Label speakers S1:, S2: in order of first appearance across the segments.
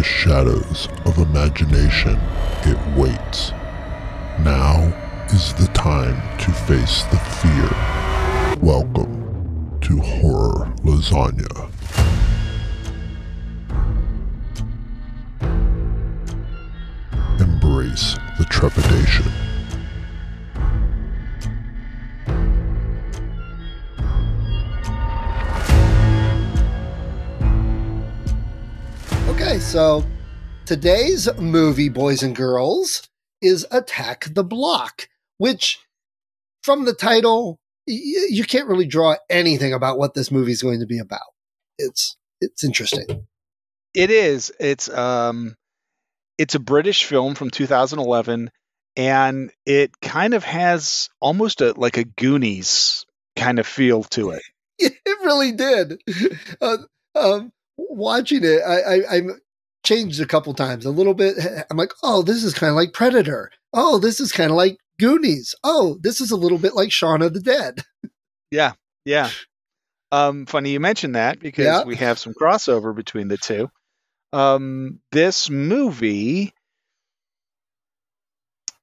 S1: darkest shadows of imagination, it waits. Now is the time to face the fear. Welcome to Horror Lasagna. Embrace the trepidation.
S2: So today's movie, boys and girls, is Attack the Block, which from the title, y- you can't really draw anything about what this movie is going to be about. It's it's interesting.
S3: It is. It's um it's a British film from 2011 and it kind of has almost a like a Goonies kind of feel to it.
S2: It really did. Uh, um, watching it, I, I, I'm changed a couple times a little bit. I'm like, oh, this is kind of like Predator. Oh, this is kind of like Goonies. Oh, this is a little bit like Shaun of the Dead.
S3: Yeah. Yeah. Um funny you mentioned that because
S2: Yeah.
S3: we have some crossover between the two. Um this movie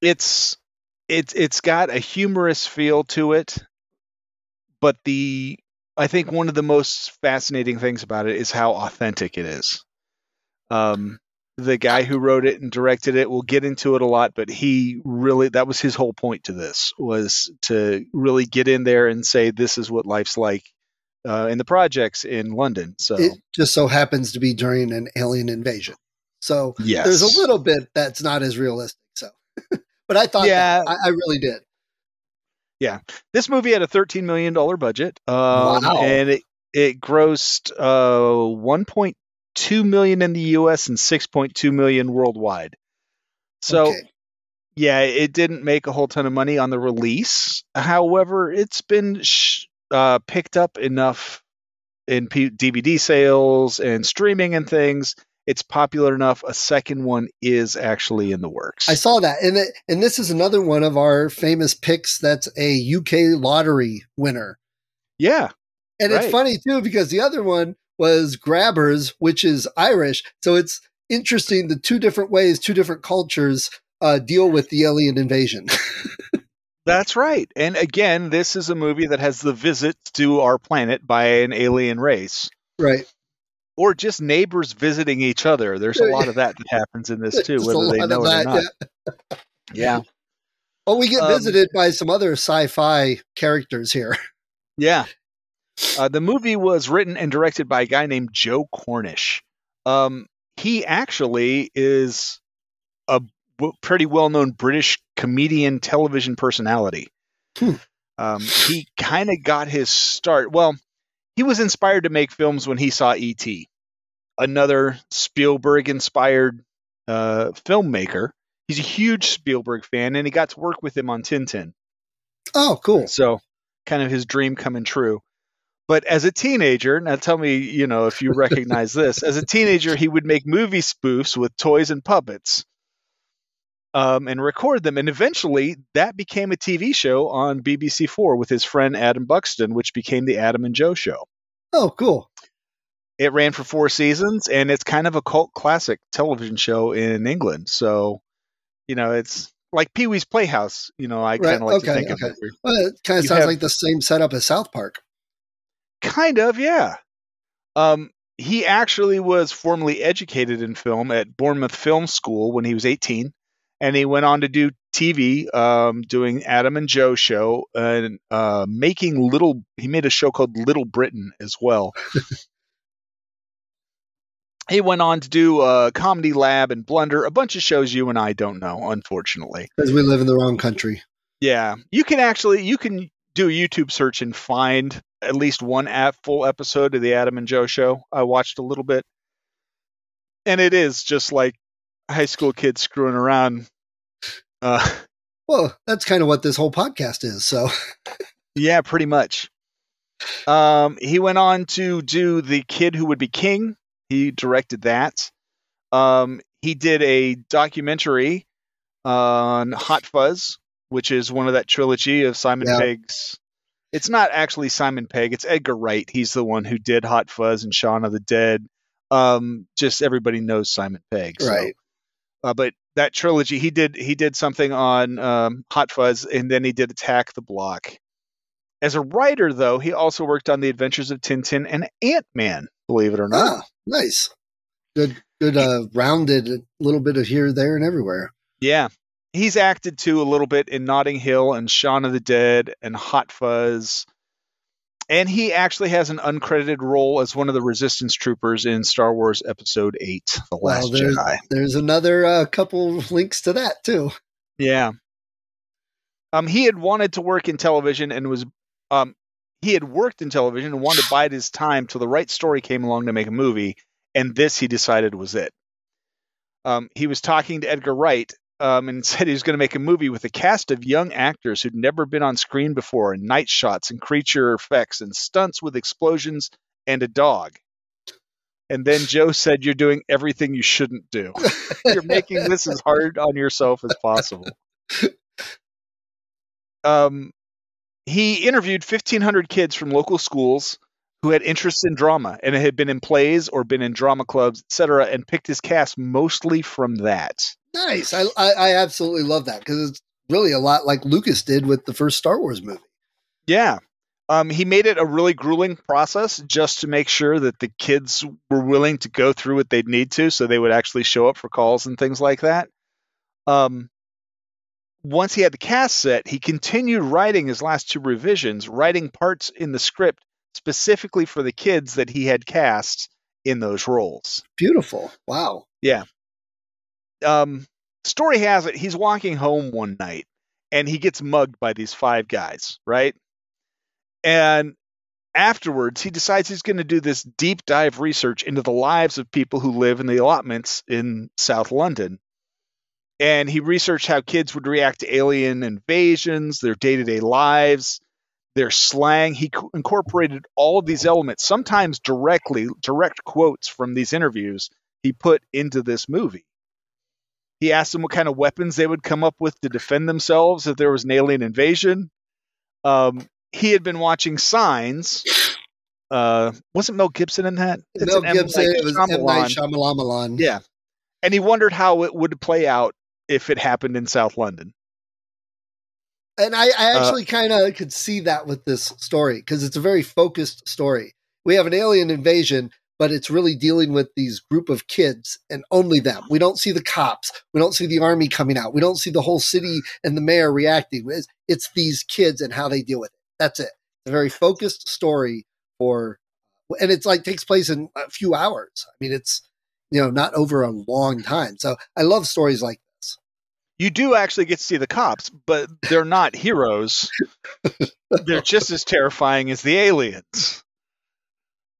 S3: it's it's it's got a humorous feel to it but the I think one of the most fascinating things about it is how authentic it is. Um, the guy who wrote it and directed it, we'll get into it a lot, but he really that was his whole point to this was to really get in there and say this is what life's like uh, in the projects in London. So
S2: It just so happens to be during an alien invasion. So
S3: yes,
S2: there's a little bit that's not as realistic. So, but I thought,
S3: Yeah.
S2: that, I, I really did.
S3: Yeah, this movie had a thirteen million dollar budget, um,
S2: Wow.
S3: and it it grossed uh, one point two million in the U.S. and six point two million worldwide. So
S2: Okay.
S3: yeah, it didn't make a whole ton of money on the release. However, it's been sh- uh, picked up enough in P- DVD sales and streaming and things. It's popular enough. A second one is actually in the works.
S2: I saw that, and it, and this is another one of our famous picks. That's a UK lottery winner,
S3: yeah,
S2: and
S3: Right.
S2: it's funny too because the other one was Grabbers, which is Irish. So it's interesting the two different ways, two different cultures uh, deal with the alien invasion.
S3: that's right. And again, this is a movie that has the visit to our planet by an alien race.
S2: right.
S3: Or just neighbors visiting each other. There's a lot of that that happens in this too, whether they know
S2: of
S3: it or not.
S2: yeah.
S3: Yeah.
S2: Oh, we get
S3: Um,
S2: visited by some other sci-fi characters here.
S3: Yeah. Uh, the movie was written and directed by a guy named Joe Cornish. Um, he actually is a w- pretty well known British comedian television personality.
S2: Hmm.
S3: Um, he kind of got his start. Well, he was inspired to make films when he saw E.T., another Spielberg inspired uh, filmmaker. He's a huge Spielberg fan, and he got to work with him on Tintin.
S2: Oh, cool.
S3: So, kind of his dream coming true. But as a teenager, now tell me, you know, if you recognize this. As a teenager, he would make movie spoofs with toys and puppets um, and record them. And eventually, that became a TV show on BBC Four with his friend Adam Buxton, which became the Adam and Joe Show.
S2: Oh, cool.
S3: It ran for four seasons, and it's kind of a cult classic television show in England. So, you know, it's like Pee Wee's Playhouse. You know, I
S2: Right,
S3: kind of like
S2: okay,
S3: to think
S2: okay.
S3: of it.
S2: Well, it kind of sounds
S3: have-
S2: like the same setup as South Park.
S3: Kind of, yeah. Um, he actually was formally educated in film at Bournemouth Film School when he was 18, and he went on to do TV, um, doing Adam and Joe show and uh, making little. He made a show called Little Britain as well. he went on to do uh, Comedy Lab and Blunder, a bunch of shows you and I don't know, unfortunately.
S2: Because we live in the wrong country.
S3: Yeah, you can actually you can do a YouTube search and find at least one full episode of the Adam and Joe show. I watched a little bit, and it is just like high school kids screwing around. Uh,
S2: Well, that's kind of what this whole podcast is. So,
S3: yeah, pretty much. Um, he went on to do the Kid Who Would Be King. He directed that. Um, he did a documentary on Hot Fuzz, which is one of that trilogy of Simon
S2: Yeah.
S3: Pegg's It's not actually Simon Pegg. It's Edgar Wright. He's the one who did Hot Fuzz and Shaun of the Dead. Um, just everybody knows Simon Pegg, so.
S2: Right.
S3: Uh, but that trilogy, he did he did something on um, Hot Fuzz, and then he did Attack the Block. As a writer, though, he also worked on the Adventures of Tintin and Ant Man. Believe it or not.
S2: Ah, nice. Good, good, uh, rounded a little bit of here, there, and everywhere.
S3: Yeah. He's acted too a little bit in Notting Hill and Shaun of the Dead and Hot Fuzz. And he actually has an uncredited role as one of the resistance troopers in Star Wars Episode 8, The Last
S2: well, there's,
S3: Jedi.
S2: There's another uh, couple links to that, too.
S3: Yeah. Um, he had wanted to work in television and was um, he had worked in television and wanted to bide his time till the right story came along to make a movie, and this he decided was it. Um, he was talking to Edgar Wright um, and said he was going to make a movie with a cast of young actors who'd never been on screen before, and night shots and creature effects and stunts with explosions and a dog. And then Joe said, You're doing everything you shouldn't do. You're making this as hard on yourself as possible. Um, he interviewed 1,500 kids from local schools who had interests in drama and had been in plays or been in drama clubs, etc., and picked his cast mostly from that.
S2: Nice. I, I, I absolutely love that because it's really a lot like Lucas did with the first Star Wars movie.
S3: Yeah. Um, he made it a really grueling process just to make sure that the kids were willing to go through what they'd need to, so they would actually show up for calls and things like that. Um, once he had the cast set, he continued writing his last two revisions, writing parts in the script specifically for the kids that he had cast in those roles.
S2: Beautiful. Wow.
S3: Yeah. Um, story has it he's walking home one night and he gets mugged by these five guys, right? And afterwards, he decides he's going to do this deep dive research into the lives of people who live in the allotments in South London. And he researched how kids would react to alien invasions, their day to day lives, their slang. He co- incorporated all of these elements, sometimes directly, direct quotes from these interviews he put into this movie. He asked them what kind of weapons they would come up with to defend themselves if there was an alien invasion. Um, he had been watching Signs. Uh, wasn't Mel Gibson in that? It's
S2: Mel
S3: an M.
S2: Gibson, it was M. Night
S3: Shyamalan.
S2: Shyamalan.
S3: Yeah, and he wondered how it would play out if it happened in South London.
S2: And I, I
S3: Uh,
S2: actually kind of could see that with this story because it's a very focused story. We have an alien invasion, but it's really dealing with these group of kids and only them. We don't see the cops. We don't see the army coming out. We don't see the whole city and the mayor reacting. It's, it's these kids and how they deal with it. That's it. A very focused story for, and it's like takes place in a few hours. I mean, it's, you know, not over a long time. So I love stories like this.
S3: You do actually get to see the cops, but they're not heroes. they're just as terrifying as the aliens.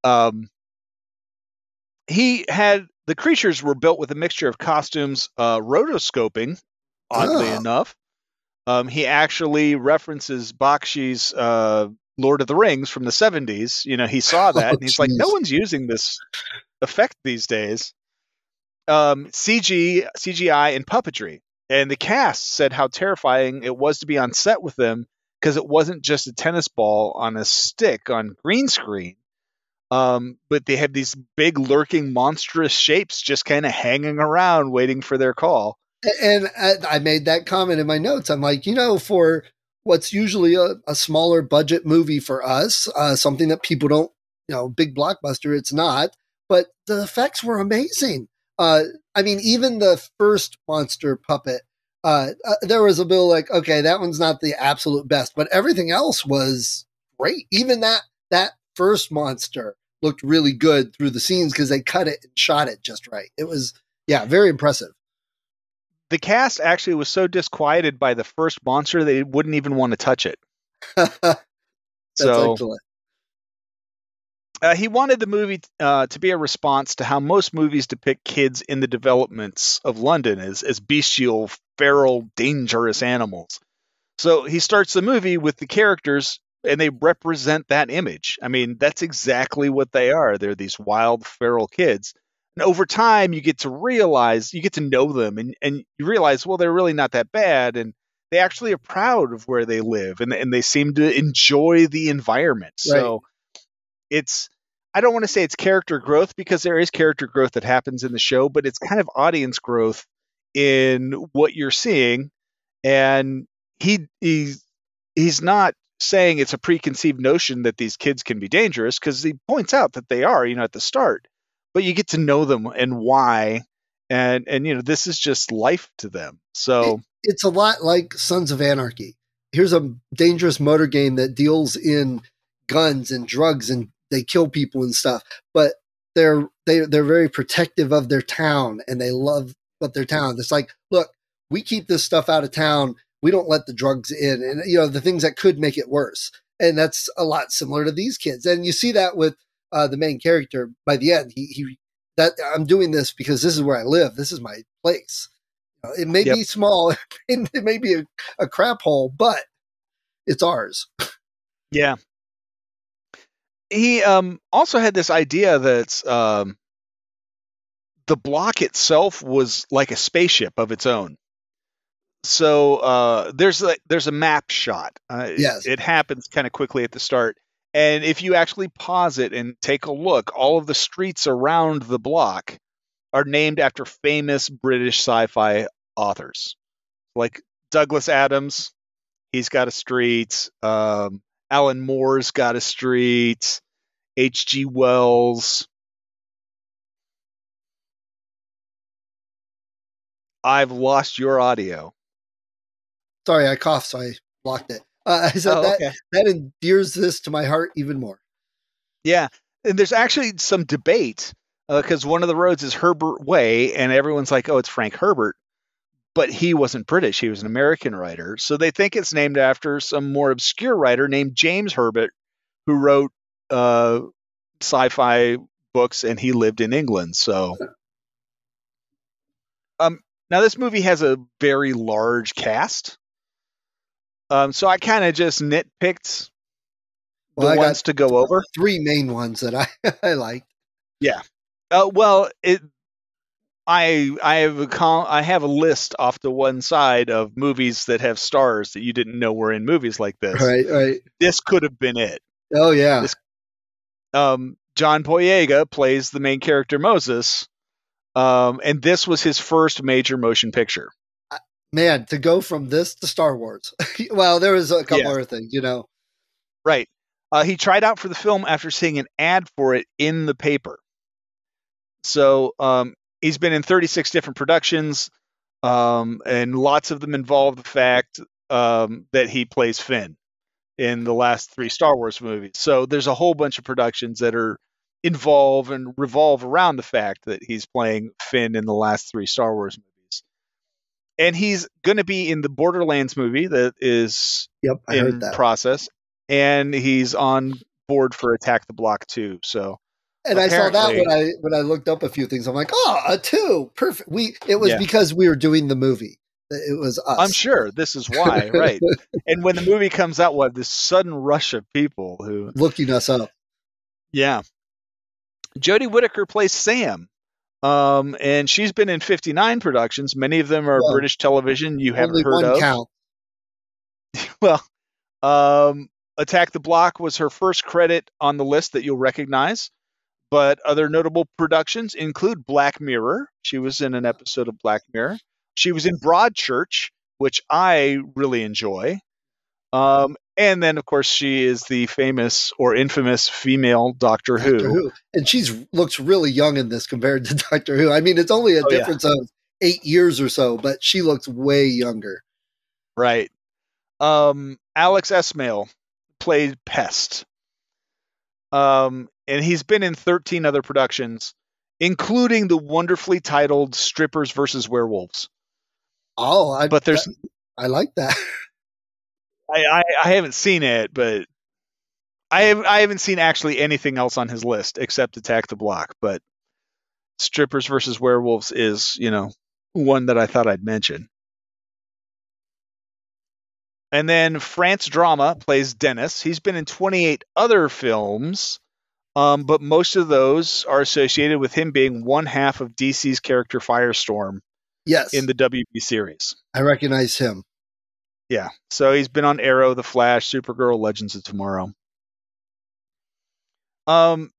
S3: Um, he had the creatures were built with a mixture of costumes, uh, rotoscoping, oddly
S2: Oh.
S3: enough. Um, he actually references Bakshi's uh, Lord of the Rings from the 70s. You know, he saw that
S2: Oh,
S3: and he's like, no one's using this effect these days. Um, CG, CGI, and puppetry. And the cast said how terrifying it was to be on set with them because it wasn't just a tennis ball on a stick on green screen. Um, but they have these big, lurking, monstrous shapes just kind of hanging around waiting for their call.
S2: And I, I made that comment in my notes. I'm like, you know, for what's usually a, a smaller budget movie for us, uh, something that people don't, you know, big blockbuster, it's not. But the effects were amazing. Uh, I mean, even the first monster puppet, uh, uh, there was a bit like, okay, that one's not the absolute best, but everything else was great. Even that that first monster looked really good through the scenes because they cut it and shot it just right. It was, yeah, very impressive.
S3: The cast actually was so disquieted by the first monster they wouldn't even want to touch it.
S2: That's
S3: so
S2: excellent.
S3: uh, he wanted the movie uh, to be a response to how most movies depict kids in the developments of London as, as bestial, feral, dangerous animals. So he starts the movie with the characters, and they represent that image. I mean, that's exactly what they are. They're these wild, feral kids. And over time, you get to realize, you get to know them, and, and you realize, well, they're really not that bad. And they actually are proud of where they live and and they seem to enjoy the environment. So it's I don't want to say it's character growth because there is character growth that happens in the show, but it's kind of audience growth in what you're seeing. And he he's he's not saying it's a preconceived notion that these kids can be dangerous because he points out that they are, you know, at the start. But you get to know them and why, and and you know this is just life to them. So
S2: It- it's a lot like Sons of Anarchy. Here's a dangerous motor game that deals in guns and drugs and they kill people and stuff, but they're they they're very protective of their town and they love what their town. It's like, look, we keep this stuff out of town. We don't let the drugs in and you know the things that could make it worse. And that's a lot similar to these kids. And you see that with uh, the main character by the end. He he that I'm doing this because this is where I live. This is my place. It may
S3: Yep.
S2: be small, it it may be a, a crap hole, but it's ours.
S3: Yeah. He um, also had this idea that um, the block itself was like a spaceship of its own. So uh, there's a there's a map shot. Uh, it-
S2: Yes.
S3: it, happens kind of quickly at the start, and if you actually pause it and take a look, all of the streets around the block are named after famous British sci-fi authors, like Douglas Adams. He's got a street. Um, Alan Moore's got a street. H.G. Wells. I've lost your audio.
S2: Sorry, I coughed, so I blocked it. Uh, I said
S3: Oh,
S2: that
S3: okay.
S2: that endears this to my heart even more.
S3: Yeah, and there's actually some debate because one of the roads is Herbert Way, and everyone's like, "Oh, it's Frank Herbert," but he wasn't British; he was an American writer. So they think it's named after some more obscure writer named James Herbert, who wrote uh, sci-fi books, and he lived in England. So, um, now this movie has a very large cast. Um, so I kind of just nitpicked the
S2: Well, I got
S3: ones to go over.
S2: three main ones that I I like.
S3: Uh, well, it. I I have a col- I have a list off to one side of movies that have stars that you didn't know were in movies like this.
S2: Right, right.
S3: This could have been it.
S2: Oh yeah.
S3: This- Um, John Boyega plays the main character Moses, um, and this was his first major motion picture.
S2: Man, to go from this to Star Wars. well, there was a couple
S3: Yeah.
S2: other things, you know.
S3: Right. Uh, he tried out for the film after seeing an ad for it in the paper. So um, he's been in 36 different productions, um, and lots of them involve the fact um, that he plays Finn in the last three Star Wars movies. So there's a whole bunch of productions that are involve and revolve around the fact that he's playing Finn in the last three Star Wars movies. And he's going to be in the Borderlands movie that is
S2: Yep, I
S3: in
S2: heard that.
S3: process, and he's on board for Attack the Block too. So
S2: and I saw that when I when I looked up a few things. I'm like, oh, a two, perfect. We it was
S3: Yeah.
S2: because we were doing the movie. It was us.
S3: I'm sure this is why, right? and when the movie comes out, what this sudden rush of people who,
S2: looking us up.
S3: yeah. Jodie Whittaker plays Sam, um, and she's been in 59 productions. Many of them are
S2: Well,
S3: British television you haven't heard of.
S2: count.
S3: Well, um, Attack the Block was her first credit on the list that you'll recognize. But other notable productions include Black Mirror. She was in an episode of Black Mirror. She was in Broadchurch, which I really enjoy. Um, and then, of course, she is the famous or infamous female Doctor, Who.
S2: Doctor Who. And she's looks really young in this compared to Doctor Who. I mean, it's only a
S3: Oh, yeah.
S2: difference of eight years or so, but she looks way younger.
S3: Right. Um, Alex Esmail played Pest. Um, and he's been in 13 other productions, including the wonderfully titled Strippers versus Werewolves.
S2: Oh, I
S3: But there's,
S2: I like that.
S3: I, I, I haven't seen it, but I have, I haven't seen actually anything else on his list except Attack the Block. But Strippers versus Werewolves is, you know, one that I thought I'd mention. And then Franz Drameh plays Dennis. He's been in 28 other films, um, but most of those are associated with him being one half of DC's character Firestorm
S2: Yes,
S3: in the WB series.
S2: I recognize him.
S3: Yeah. So he's been on Arrow, The Flash, Supergirl, Legends of Tomorrow. Um.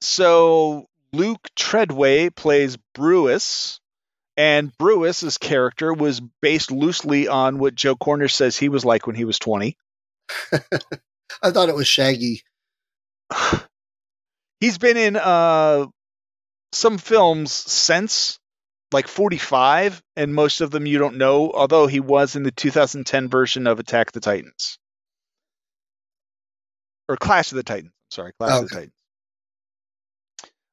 S3: So Luke Treadaway plays Bruce, and Bruce's character was based loosely on what Joe Cornish says he was like when he was 20.
S2: I thought it was Shaggy.
S3: He's been in uh some films since like 45 and most of them you don't know although he was in the 2010 version of Attack the Titans. Or Clash of the Titans. Sorry, Clash
S2: Oh,
S3: of the. Titans.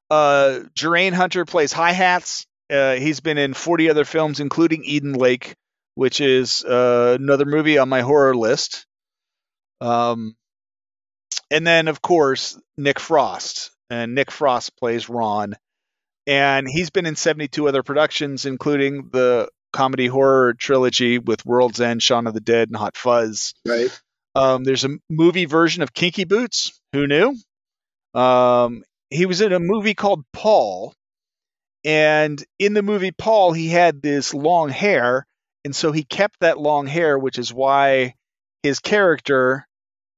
S3: Uh Jumayn Hunter plays hi-hats. Uh, he's been in 40 other films including Eden Lake, which is uh, another movie on my horror list. Um and then of course Nick Frost. And Nick Frost plays Ron. And he's been in 72 other productions, including the comedy horror trilogy with World's End, Shaun of the Dead, and Hot Fuzz.
S2: Right.
S3: Um, there's a movie version of Kinky Boots. Who knew? Um, he was in a movie called Paul. And in the movie Paul, he had this long hair. And so he kept that long hair, which is why his character,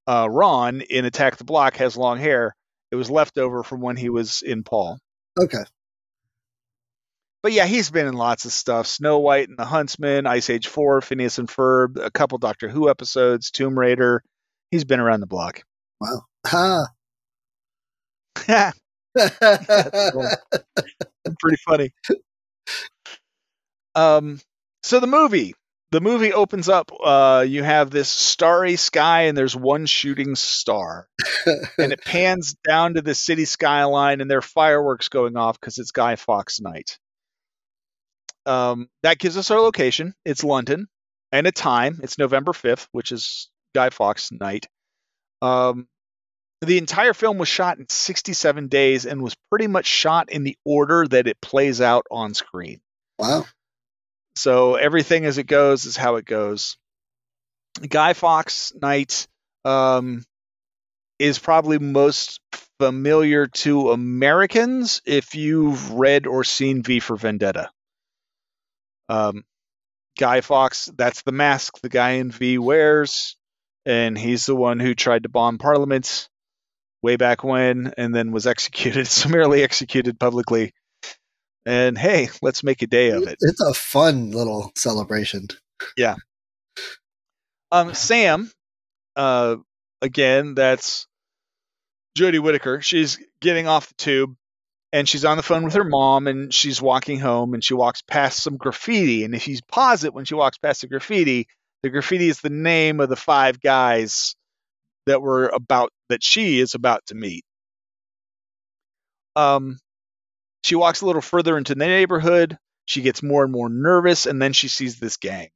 S3: uh, Ron, in Attack the Block, has long hair. It was left over from when he was in Paul.
S2: Okay.
S3: But yeah, he's been in lots of stuff. Snow White and the Huntsman, Ice Age 4, Phineas and Ferb, a couple Doctor Who episodes, Tomb Raider. He's been around the block.
S2: Wow. Ha.
S3: Pretty funny. Um, so the movie, the movie opens up. Uh, you have this starry sky, and there's one shooting star, and it pans down to the city skyline, and there are fireworks going off because it's Guy Fawkes night. Um, that gives us our location. It's London, and a time. It's November fifth, which is Guy Fawkes night. Um, the entire film was shot in 67 days and was pretty much shot in the order that it plays out on screen.
S2: wow.
S3: So everything as it goes is how it goes. Guy Fawkes Night um, is probably most familiar to Americans if you've read or seen V for Vendetta. Um, Guy Fawkes, that's the mask the guy in V wears, and he's the one who tried to bomb Parliament way back when and then was executed, summarily executed publicly. And hey, let's make a day of it.
S2: It's a fun little celebration. Yeah.
S3: Um, Sam, uh, again, that's Jodie Whittaker. She's getting off the tube and she's on the phone with her mom and she's walking home and she walks past some graffiti. And if you pause it when she walks past the graffiti, the graffiti is the name of the five guys that were about that she is about to meet. Um, she walks a little further into the neighborhood. She gets more and more nervous, and then she sees this gang.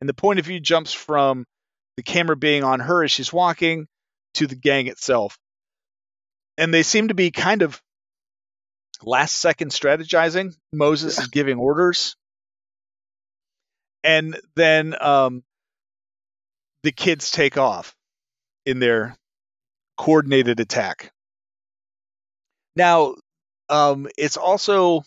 S3: And the point of view jumps from the camera being on her as she's walking to the gang itself. And they seem to be kind of last second strategizing. Moses is giving orders. And then um, the kids take off in their coordinated attack. Now, um, it's also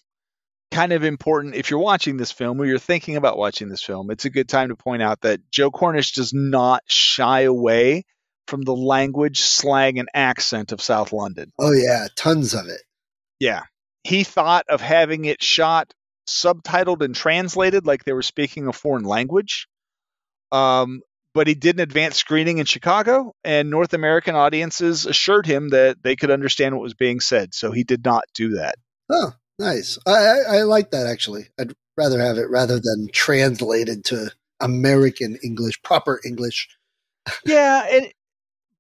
S3: kind of important if you're watching this film or you're thinking about watching this film, it's a good time to point out that Joe Cornish does not shy away from the language, slang, and accent of South London.
S2: Oh yeah, tons of it.
S3: Yeah. He thought of having it shot subtitled and translated like they were speaking a foreign language. Um, but he did an advanced screening in Chicago, and North American audiences assured him that they could understand what was being said. So he did not do that.
S2: Oh, nice. I, I, I like that actually. I'd rather have it rather than translated to American English, proper English.
S3: Yeah, and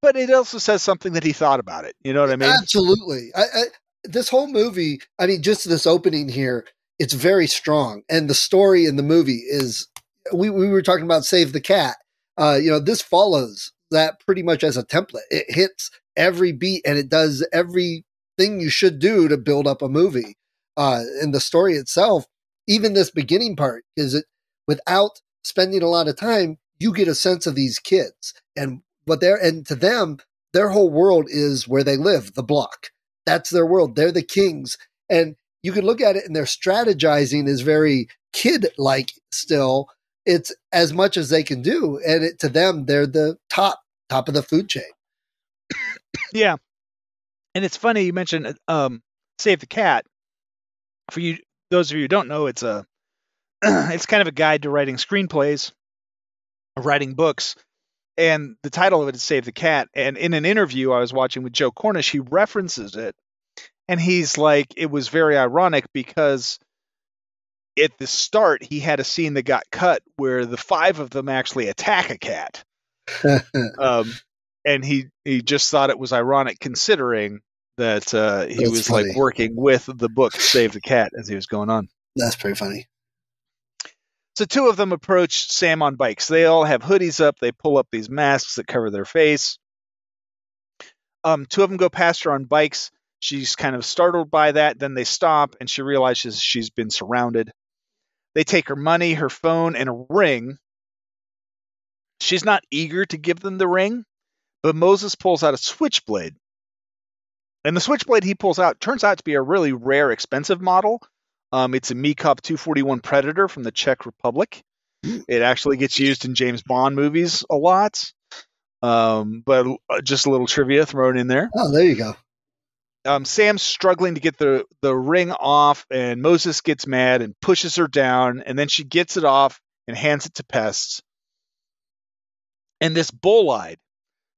S3: but it also says something that he thought about it. You know what I mean?
S2: Absolutely. I, I, this whole movie, I mean, just this opening here, it's very strong. And the story in the movie is, we, we were talking about Save the Cat. Uh, you know, this follows that pretty much as a template. It hits every beat and it does everything you should do to build up a movie. Uh, and the story itself, even this beginning part, is it without spending a lot of time, you get a sense of these kids and what they're, and to them, their whole world is where they live, the block. That's their world. They're the kings. And you can look at it and their strategizing is very kid like still. it's as much as they can do, and it, to them, they're the top top of the food chain.
S3: Yeah, and it's funny you mentioned um, Save the Cat. For you, those of you who don't know, it's a it's kind of a guide to writing screenplays, writing books, and the title of it is Save the Cat. And in an interview I was watching with Joe Cornish, he references it, and he's like, it was very ironic because at the start he had a scene that got cut where the five of them actually attack a cat. um, and he he just thought it was ironic considering that uh, he
S2: That's
S3: was
S2: funny.
S3: like working with the book Save the Cat as he was going on.
S2: That's pretty funny.
S3: So two of them approach Sam on bikes. They all have hoodies up. They pull up these masks that cover their face. Um, two of them go past her on bikes. She's kind of startled by that. Then they stop, and she realizes she's been surrounded. They take her money, her phone, and a ring. She's not eager to give them the ring, but Moses pulls out a switchblade. And the switchblade he pulls out turns out to be a really rare, expensive model. Um, it's a Mikov 241 Predator from the Czech Republic. It actually gets used in James Bond movies a lot. Um, but uh, just a little trivia thrown in there.
S2: Oh, there you go.
S3: Um, Sam's struggling to get the, the ring off, and Moses gets mad and pushes her down, and then she gets it off and hands it to Pest. And this bolide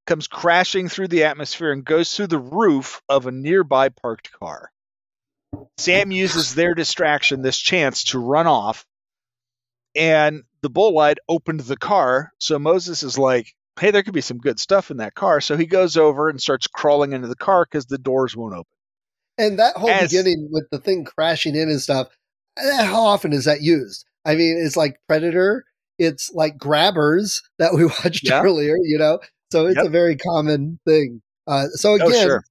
S3: comes crashing through the atmosphere and goes through the roof of a nearby parked car. Sam uses their distraction, this chance, to run off, and the bolide opened the car. So Moses is like, hey, there could be some good stuff in that car. So he goes over and starts crawling into the car because the doors won't open.
S2: And that whole
S3: As-
S2: beginning with the thing crashing in and stuff, eh, how often is that used? I mean, it's like Predator, it's like grabbers that we watched
S3: Yeah.
S2: earlier, you know? So it's
S3: Yep.
S2: a very common thing. Uh, so
S3: Oh,
S2: again,
S3: sure.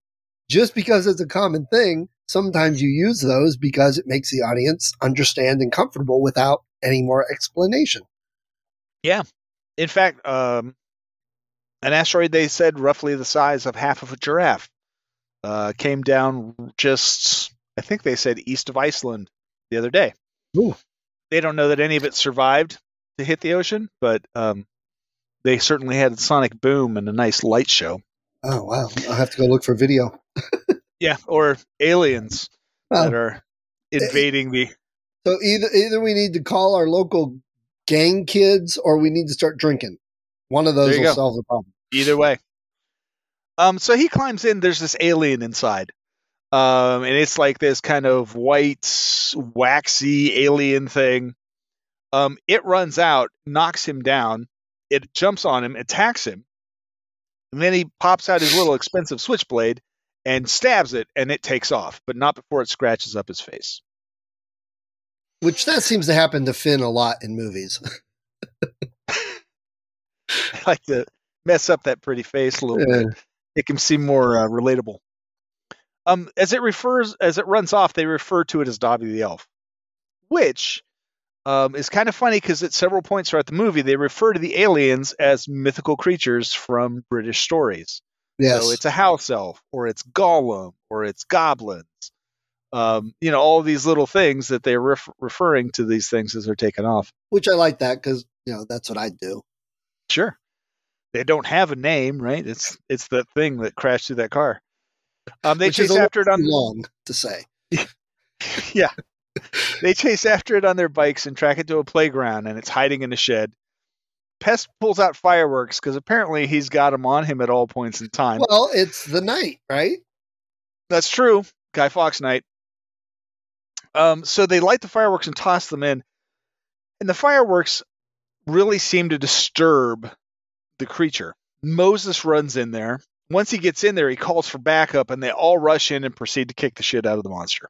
S2: just because it's a common thing, sometimes you use those because it makes the audience understand and comfortable without any more explanation. Yeah.
S3: In fact, um, an asteroid they said roughly the size of half of a giraffe uh, came down just, I think they said east of Iceland the other day.
S2: Ooh.
S3: They don't know that any of it survived to hit the ocean, but um, they certainly had a sonic boom and a nice light show.
S2: Oh, wow. I'll have to go look for video.
S3: Yeah, or aliens
S2: Oh.
S3: that are invading the.
S2: So either either we need to call our local gang kids or we need to start drinking. One of those will
S3: go.
S2: solve the problem.
S3: Either way. Um, so he climbs in. There's this alien inside, um, and it's like this kind of white, waxy alien thing. Um, it runs out, knocks him down. It jumps on him, attacks him, and then he pops out his little expensive switchblade and stabs it, and it takes off, but not before it scratches up his face.
S2: Which that seems to happen to Finn a lot in movies.
S3: I like to mess up that pretty face a little bit.
S2: Yeah.
S3: make him seem more uh, relatable. Um, as it refers, as it runs off, they refer to it as Dobby the Elf, which um, is kind of funny because at several points throughout the movie, they refer to the aliens as mythical creatures from British stories.
S2: Yes.
S3: So it's a house elf, or it's Gollum, or it's goblins. Um, you know, all these little things that they're ref- referring to these things as they're taken off.
S2: Which I like that because, you know, that's what I do.
S3: Sure, they don't have a name, right? It's it's the thing that crashed through that car. Um, they
S2: Which
S3: chase after it on
S2: long to say.
S3: yeah. They chase after it on their bikes and track it to a playground, and it's hiding in a shed. Pest pulls out fireworks because apparently he's got them on him at all points in time.
S2: Well, it's the night, right?
S3: That's true. Guy Fawkes night. Um, so they light the fireworks and toss them in, and the fireworks really seem to disturb the creature. Moses runs in there. Once he gets in there, he calls for backup, and they all rush in and proceed to kick the shit out of the monster.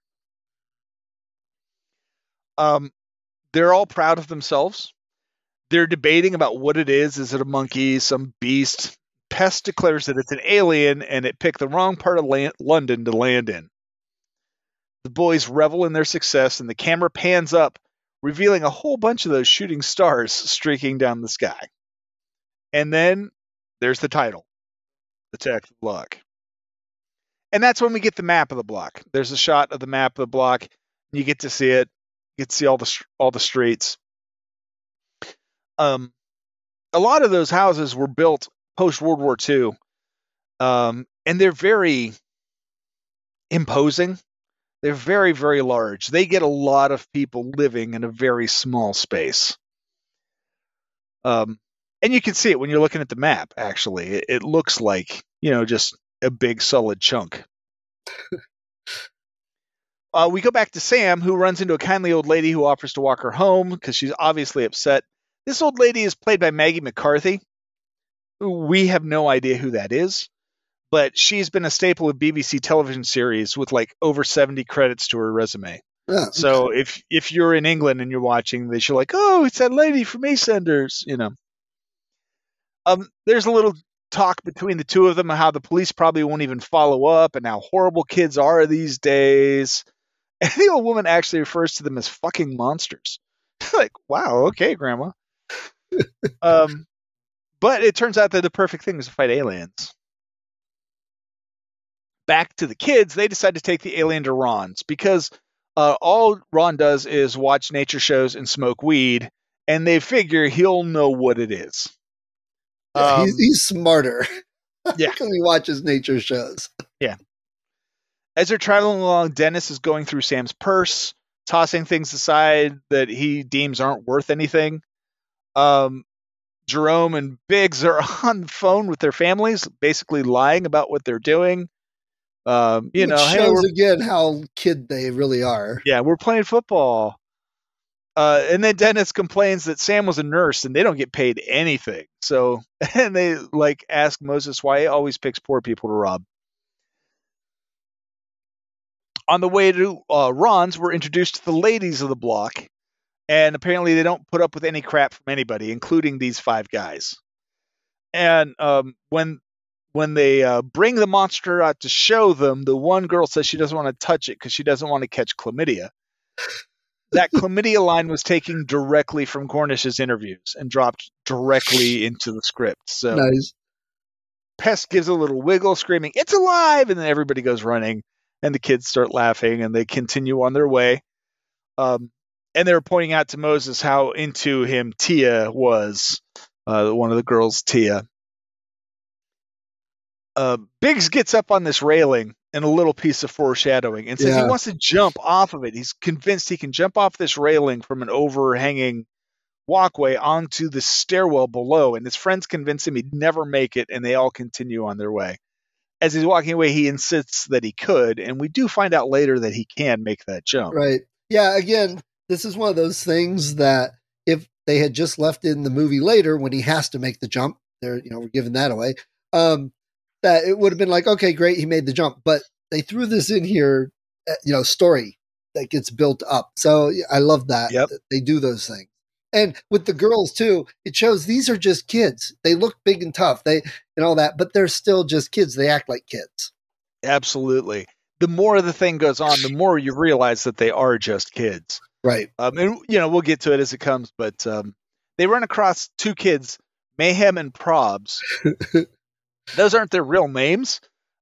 S3: Um, they're all proud of themselves. They're debating about what it is. Is it a monkey, some beast? Pest declares that it's an alien, and it picked the wrong part of land- London to land in. The boys revel in their success, and the camera pans up, revealing a whole bunch of those shooting stars streaking down the sky. And then there's the title the Block. And that's when we get the map of the block. There's a shot of the map of the block. You get to see it. You get to see all the all the streets. Um, a lot of those houses were built post World War II, um, and they're very imposing. They're very, very large. They get a lot of people living in a very small space. Um, and you can see it when you're looking at the map. Actually, it, it looks like you know just a big solid chunk. uh, we go back to Sam, who runs into a kindly old lady who offers to walk her home because she's obviously upset. This old lady is played by Maggie McCarthy. We have no idea who that is, but she's been a staple of BBC television series with like over 70 credits to her resume.
S2: Yeah,
S3: So if if you're in England and you're watching this, you're like, oh, it's that lady from EastEnders, you know. Um, there's a little talk between the two of them how the police probably won't even follow up and how horrible kids are these days. And the old woman actually refers to them as fucking monsters. like, wow, okay, grandma. Um, but it turns out that the perfect thing is to fight aliens. Back to the kids, they decide to take the alien to Ron's because uh, all Ron does is watch nature shows and smoke weed, and they figure he'll know what it is.
S2: Yeah,
S3: Um,
S2: he's, he's smarter.
S3: yeah.
S2: because he watches nature shows. Yeah.
S3: As they're traveling along, Dennis is going through Sam's purse, tossing things aside that he deems aren't worth anything. Um, Jerome and Biggs are on the phone with their families, basically lying about what they're doing. Um, you
S2: Which
S3: know,
S2: shows
S3: we're
S2: again how kid they really are.
S3: Yeah, we're playing football. Uh, and then Dennis complains that Sam was a nurse and they don't get paid anything. So, and they like ask Moses why he always picks poor people to rob. On the way to uh, Ron's, we're introduced to the ladies of the block, and apparently they don't put up with any crap from anybody, including these five guys. And um, when when they uh, bring the monster out to show them, the one girl says she doesn't want to touch it because she doesn't want to catch chlamydia. That chlamydia line was taken directly from Cornish's interviews and dropped directly into the script. So
S2: Nice.
S3: Pest gives a little wiggle, screaming, It's alive! And then everybody goes running, and the kids start laughing, and they continue on their way. Um, and they were pointing out to Moses how into him Tia was, uh, one of the girls, Tia. Uh, Biggs gets up on this railing in a little piece of foreshadowing and says
S2: Yeah.
S3: he wants to jump off of it. He's convinced he can jump off this railing from an overhanging walkway onto the stairwell below, and his friends convince him he'd never make it, and they all continue on their way. As he's walking away, he insists that he could, and we do find out later that he can make that jump.
S2: Right. Yeah. Again, this is one of those things that if they had just left in the movie later when he has to make the jump, there, you know, we're giving that away. Um, that it would have been like, okay, great, he made the jump, but they threw this in here, uh, you know, story that gets built up. So I love that,
S3: Yep.
S2: that they do those things. And with the girls too, it shows these are just kids. They look big and tough. They and all that, but they're still just kids. They act like kids.
S3: Absolutely. The more the thing goes on, the more you realize that they are just kids.
S2: Right.
S3: Um, and you know we'll get to it as it comes, but um, they run across two kids, Mayhem and Probs. Those aren't their real names.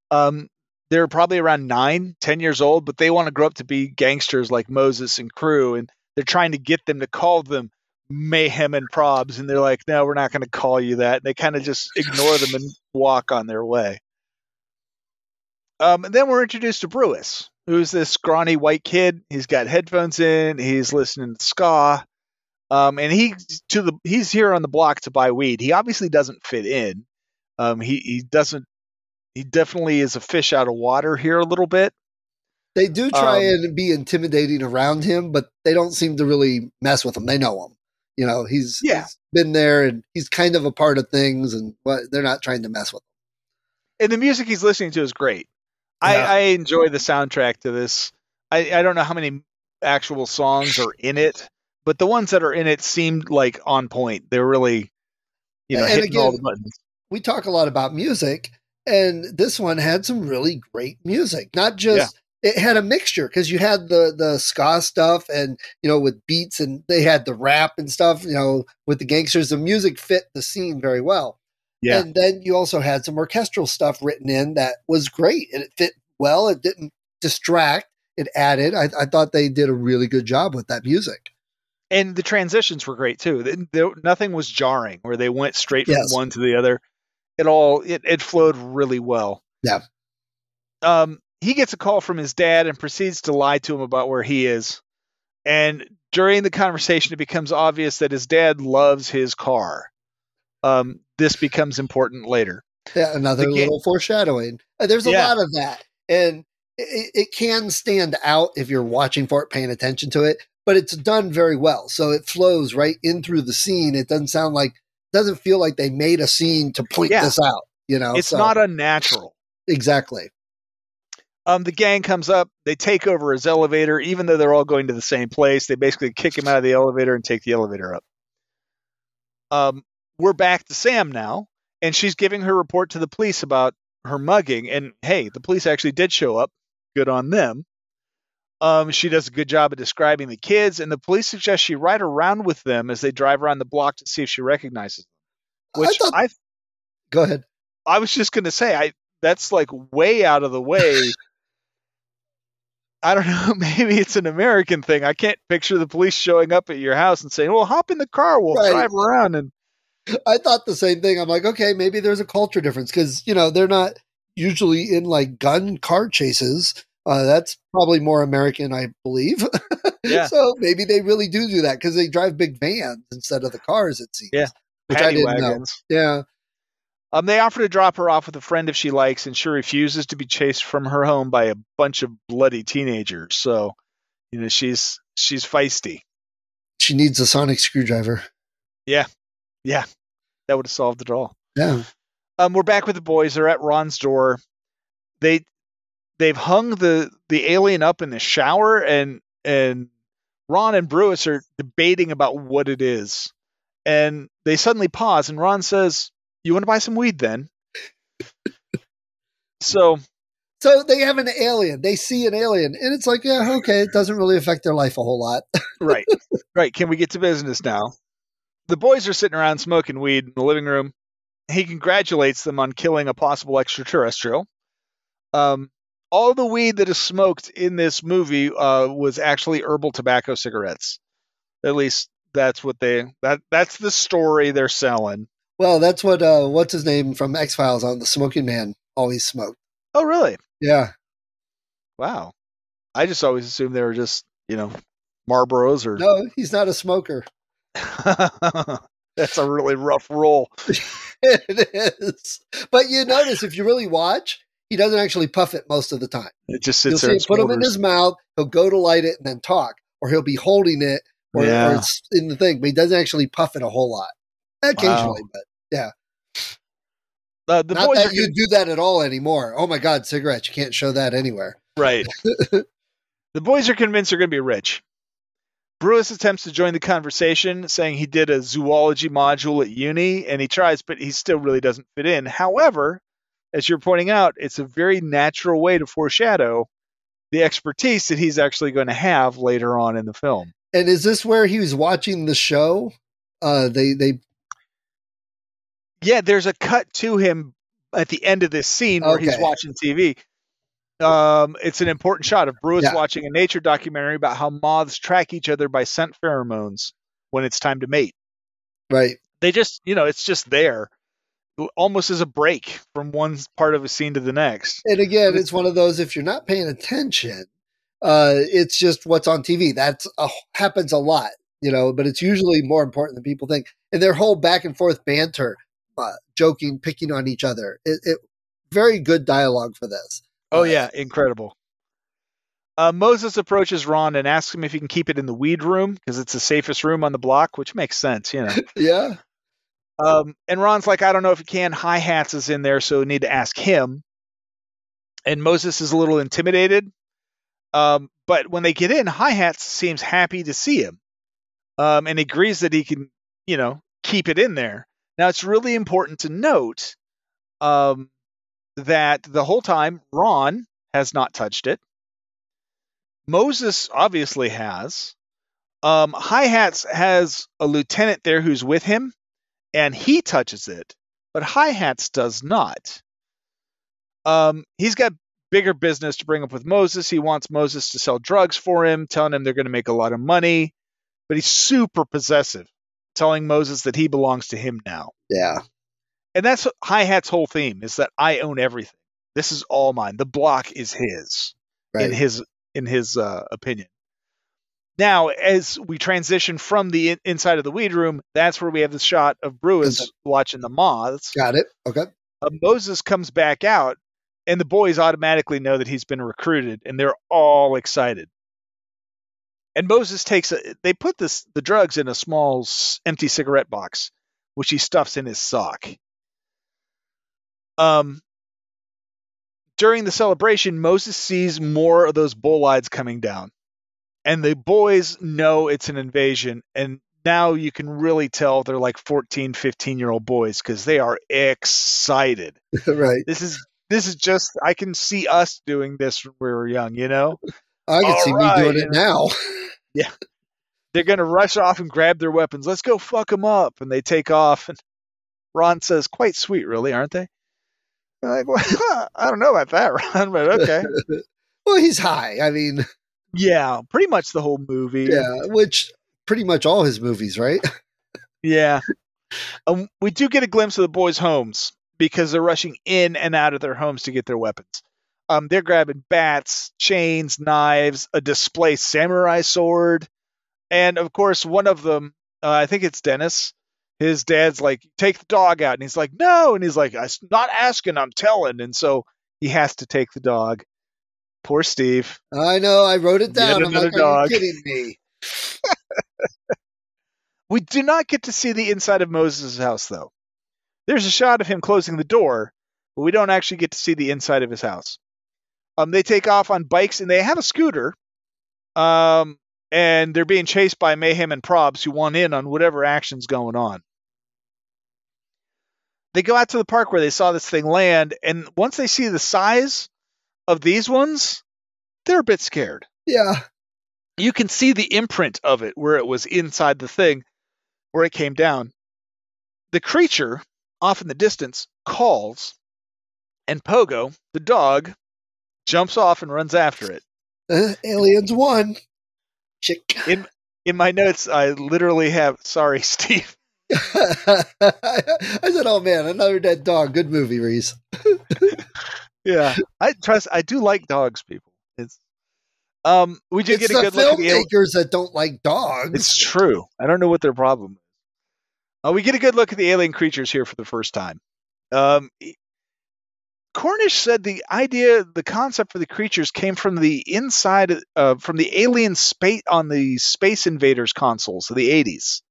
S3: Um, they're probably around nine, ten years old, but they want to grow up to be gangsters like Moses and crew, and they're trying to get them to call them Mayhem and Probs, and they're like, "No, we're not going to call you that." And they kind of just ignore them and walk on their way. Um, and then we're introduced to Brewis, who's this scrawny white kid. He's got headphones in. He's listening to ska. Um, and he's to the he's here on the block to buy weed. He obviously doesn't fit in. Um, he he doesn't. He definitely is a fish out of water here a little bit.
S2: They do try
S3: Um,
S2: and be intimidating around him, but they don't seem to really mess with him. They know him. You know, he's,
S3: Yeah.
S2: he's been there and he's kind of a part of things, and what they're not trying to mess with him.
S3: And the music he's listening to is great. I,
S2: Yeah.
S3: I enjoy the soundtrack to this. I, I don't know how many actual songs are in it, but the ones that are in it seemed like on point. They're really, you know,
S2: And
S3: hitting all the buttons.
S2: We talk a lot about music, and this one had some really great music. Not just it had a mixture because you had the the ska stuff and you know with beats and they had the rap and stuff. You know with the gangsters, the music fit the scene very well.
S3: Yeah.
S2: And then you also had some orchestral stuff written in that was great and it fit well. It didn't distract. It added. I, I thought they did a really good job with that music.
S3: and the transitions were great too. Th- there- nothing was jarring where they went straight from
S2: Yes.
S3: one to the other. It all it, it flowed really well.
S2: Yeah.
S3: Um, he gets a call from his dad and proceeds to lie to him about where he is. And during the conversation, it becomes obvious that his dad loves his car. Um, this becomes important later.
S2: Yeah, another little foreshadowing. Uh, There's a
S3: Yeah.
S2: lot of that, and it, it can stand out if you're watching for it, paying attention to it. But it's done very well, so it flows right in through the scene. It doesn't sound like, doesn't feel like they made a scene to point
S3: Yeah.
S2: this out. You know,
S3: It's
S2: so-
S3: not unnatural.
S2: exactly.
S3: Um, the gang comes up. They take over his elevator, even though they're all going to the same place. They basically kick him out of the elevator and take the elevator up. Um, we're back to Sam now, and she's giving her report to the police about her mugging. And hey, the police actually did show up. Good on them. Um, she does a good job of describing the kids, and the police suggest she ride around with them as they drive around the block to see if she recognizes them. Which
S2: I thought,
S3: I
S2: go ahead.
S3: I was just going to say, I that's like way out of the way. I don't know. Maybe it's an American thing. I can't picture the police showing up at your house and saying, "Well, hop in the car. We'll
S2: Right.
S3: drive around." And
S2: I thought the same thing. I'm like, okay, maybe there's a culture difference because you know they're not usually in like gun car chases. Uh, that's probably more American, I believe.
S3: Yeah.
S2: so maybe they really do do that because they drive big vans instead of the cars. It seems.
S3: Yeah.
S2: which I didn't know. Yeah,
S3: Um, they offer to drop her off with a friend if she likes, and she refuses to be chased from her home by a bunch of bloody teenagers. So, you know, she's she's feisty.
S2: she needs a sonic screwdriver.
S3: Yeah, that would have solved it all.
S2: Yeah,
S3: Um, we're back with the boys. They're at Ron's door. They they've hung the the alien up in the shower, and and Ron and Brewis are debating about what it is. And they suddenly pause, and Ron says, "You want to buy some weed, then?" so
S2: so they have an alien. They see an alien, and it's like, yeah, okay, it doesn't really affect their life a whole lot.
S3: right, right. Can we get to business now? The boys are sitting around smoking weed in the living room. He congratulates them on killing a possible extraterrestrial. Um, all the weed that is smoked in this movie uh, was actually herbal tobacco cigarettes. At least that's what they that that's the story they're selling.
S2: Well, that's what uh, what's his name from X Files on the Smoking Man always smoked.
S3: Oh, really?
S2: Yeah,
S3: Wow. I just always assumed they were just you know Marlboros or.
S2: no, he's not a smoker.
S3: that's a really rough roll.
S2: it is. But you notice if you really watch, he doesn't actually puff it most of the time.
S3: It just
S2: You'll
S3: sits
S2: see
S3: there.
S2: him put them in his mouth. He'll go to light it and then talk, or he'll be holding it, or,
S3: Yeah.
S2: or it's in the thing, but he doesn't actually puff it a whole lot. Occasionally, but
S3: Uh, the
S2: not
S3: boys
S2: that you do that at all anymore. Oh my God, cigarettes! You can't show that anywhere.
S3: Right. the boys are convinced they're going to be rich. Brewis attempts to join the conversation, saying he did a zoology module at uni, and he tries, but he still really doesn't fit in. However, as you're pointing out, it's a very natural way to foreshadow the expertise that he's actually going to have later on in the film.
S2: And is this where he was watching the show? Uh, they they
S3: Yeah, there's a cut to him at the end of this scene where he's watching TV. Um, it's an important shot of Brewis
S2: Yeah.
S3: watching a nature documentary about how moths track each other by scent pheromones when it's time to mate.
S2: right.
S3: They just, you know, it's just there, almost as a break from one part of a scene to the next.
S2: And again, it's one of those if you're not paying attention, uh, it's just what's on TV. That's a, happens a lot, you know. But it's usually more important than people think. And their whole back and forth banter, uh, joking, picking on each other. It, it very good dialogue for this.
S3: Oh yeah, incredible. Uh, Moses approaches Ron and asks him if he can keep it in the weed room because it's the safest room on the block, which makes sense, you know.
S2: Yeah,
S3: Um, and Ron's like, I don't know if he can. Hi Hats is in there, so we need to ask him. And Moses is a little intimidated. Um, but when they get in, Hi Hats seems happy to see him um, and agrees that he can, you know, keep it in there. Now, it's really important to note um, that the whole time, Ron has not touched it. Moses obviously has. Um, Hi Hats has a lieutenant there who's with him and he touches it, but Hi Hats does not. Um, he's got bigger business to bring up with Moses. He wants Moses to sell drugs for him, telling him they're going to make a lot of money. but he's super possessive, telling Moses that he belongs to him now.
S2: Yeah.
S3: And that's Hi Hat's whole theme is that I own everything. This is all mine. The block is his
S2: Right.
S3: in his in his uh, opinion. Now, as we transition from the in- inside of the weed room, that's where we have the shot of Brewis
S2: Is
S3: watching the moths.
S2: Got it. Okay.
S3: Uh, Moses comes back out, and the boys automatically know that he's been recruited, and they're all excited. And Moses takes a, they put this the drugs in a small empty cigarette box, which he stuffs in his sock. Um, during the celebration, Moses sees more of those bolides coming down, and the boys know it's an invasion. And now you can really tell they're like 14, 15 year old boys because they are excited.
S2: right.
S3: This is this is just I can see us doing this when we were young, you know.
S2: I can
S3: All
S2: see
S3: right,
S2: me doing it now. Yeah.
S3: They're gonna rush off and grab their weapons. Let's go fuck them up, and they take off. And Ron says, "Quite sweet, really, aren't they?" Like, well, I don't know about that, Ron, but okay.
S2: well, he's high. I mean,
S3: yeah, pretty much the whole movie.
S2: yeah, which pretty much all his movies, right?
S3: Yeah. Um, we do get a glimpse of the boys' homes because they're rushing in and out of their homes to get their weapons. Um, they're grabbing bats, chains, knives, a displaced samurai sword, and of course, one of them, uh, I think it's Dennis. His dad's like, "Take the dog out," and he's like, "No," and he's like, "I'm not asking, I'm telling," and so he has to take the dog. Poor Steve.
S2: I know. I wrote it
S3: Yet
S2: down. I'm
S3: another
S2: like,
S3: dog.
S2: kidding me?
S3: We do not get to see the inside of Moses' house, though. There's a shot of him closing the door, but we don't actually get to see the inside of his house. Um, they take off on bikes and they have a scooter, um, and they're being chased by Mayhem and Probs, who want in on whatever action's going on. They go out to the park where they saw this thing land, and once they see the size of these ones, they're a bit scared
S2: Yeah.
S3: you can see the imprint of it where it was inside the thing where it came down. The creature, off in the distance, calls, and Pogo, the dog, jumps off and runs after it.
S2: Uh, aliens won. Chick.
S3: In in my notes, I literally have sorry, Steve.
S2: I said, "Oh man, another dead dog." Good movie, Reese.
S3: Yeah, I trust. I do like dogs, people. It's um, we do
S2: It's
S3: get a good look at the
S2: filmmakers that don't like dogs.
S3: It's true. I don't know what their problem is. Uh, we get a good look at the alien creatures here for the first time. Um, Cornish said the idea, the concept for the creatures came from the inside, uh, from the alien space on the Space Invaders consoles of the 80s.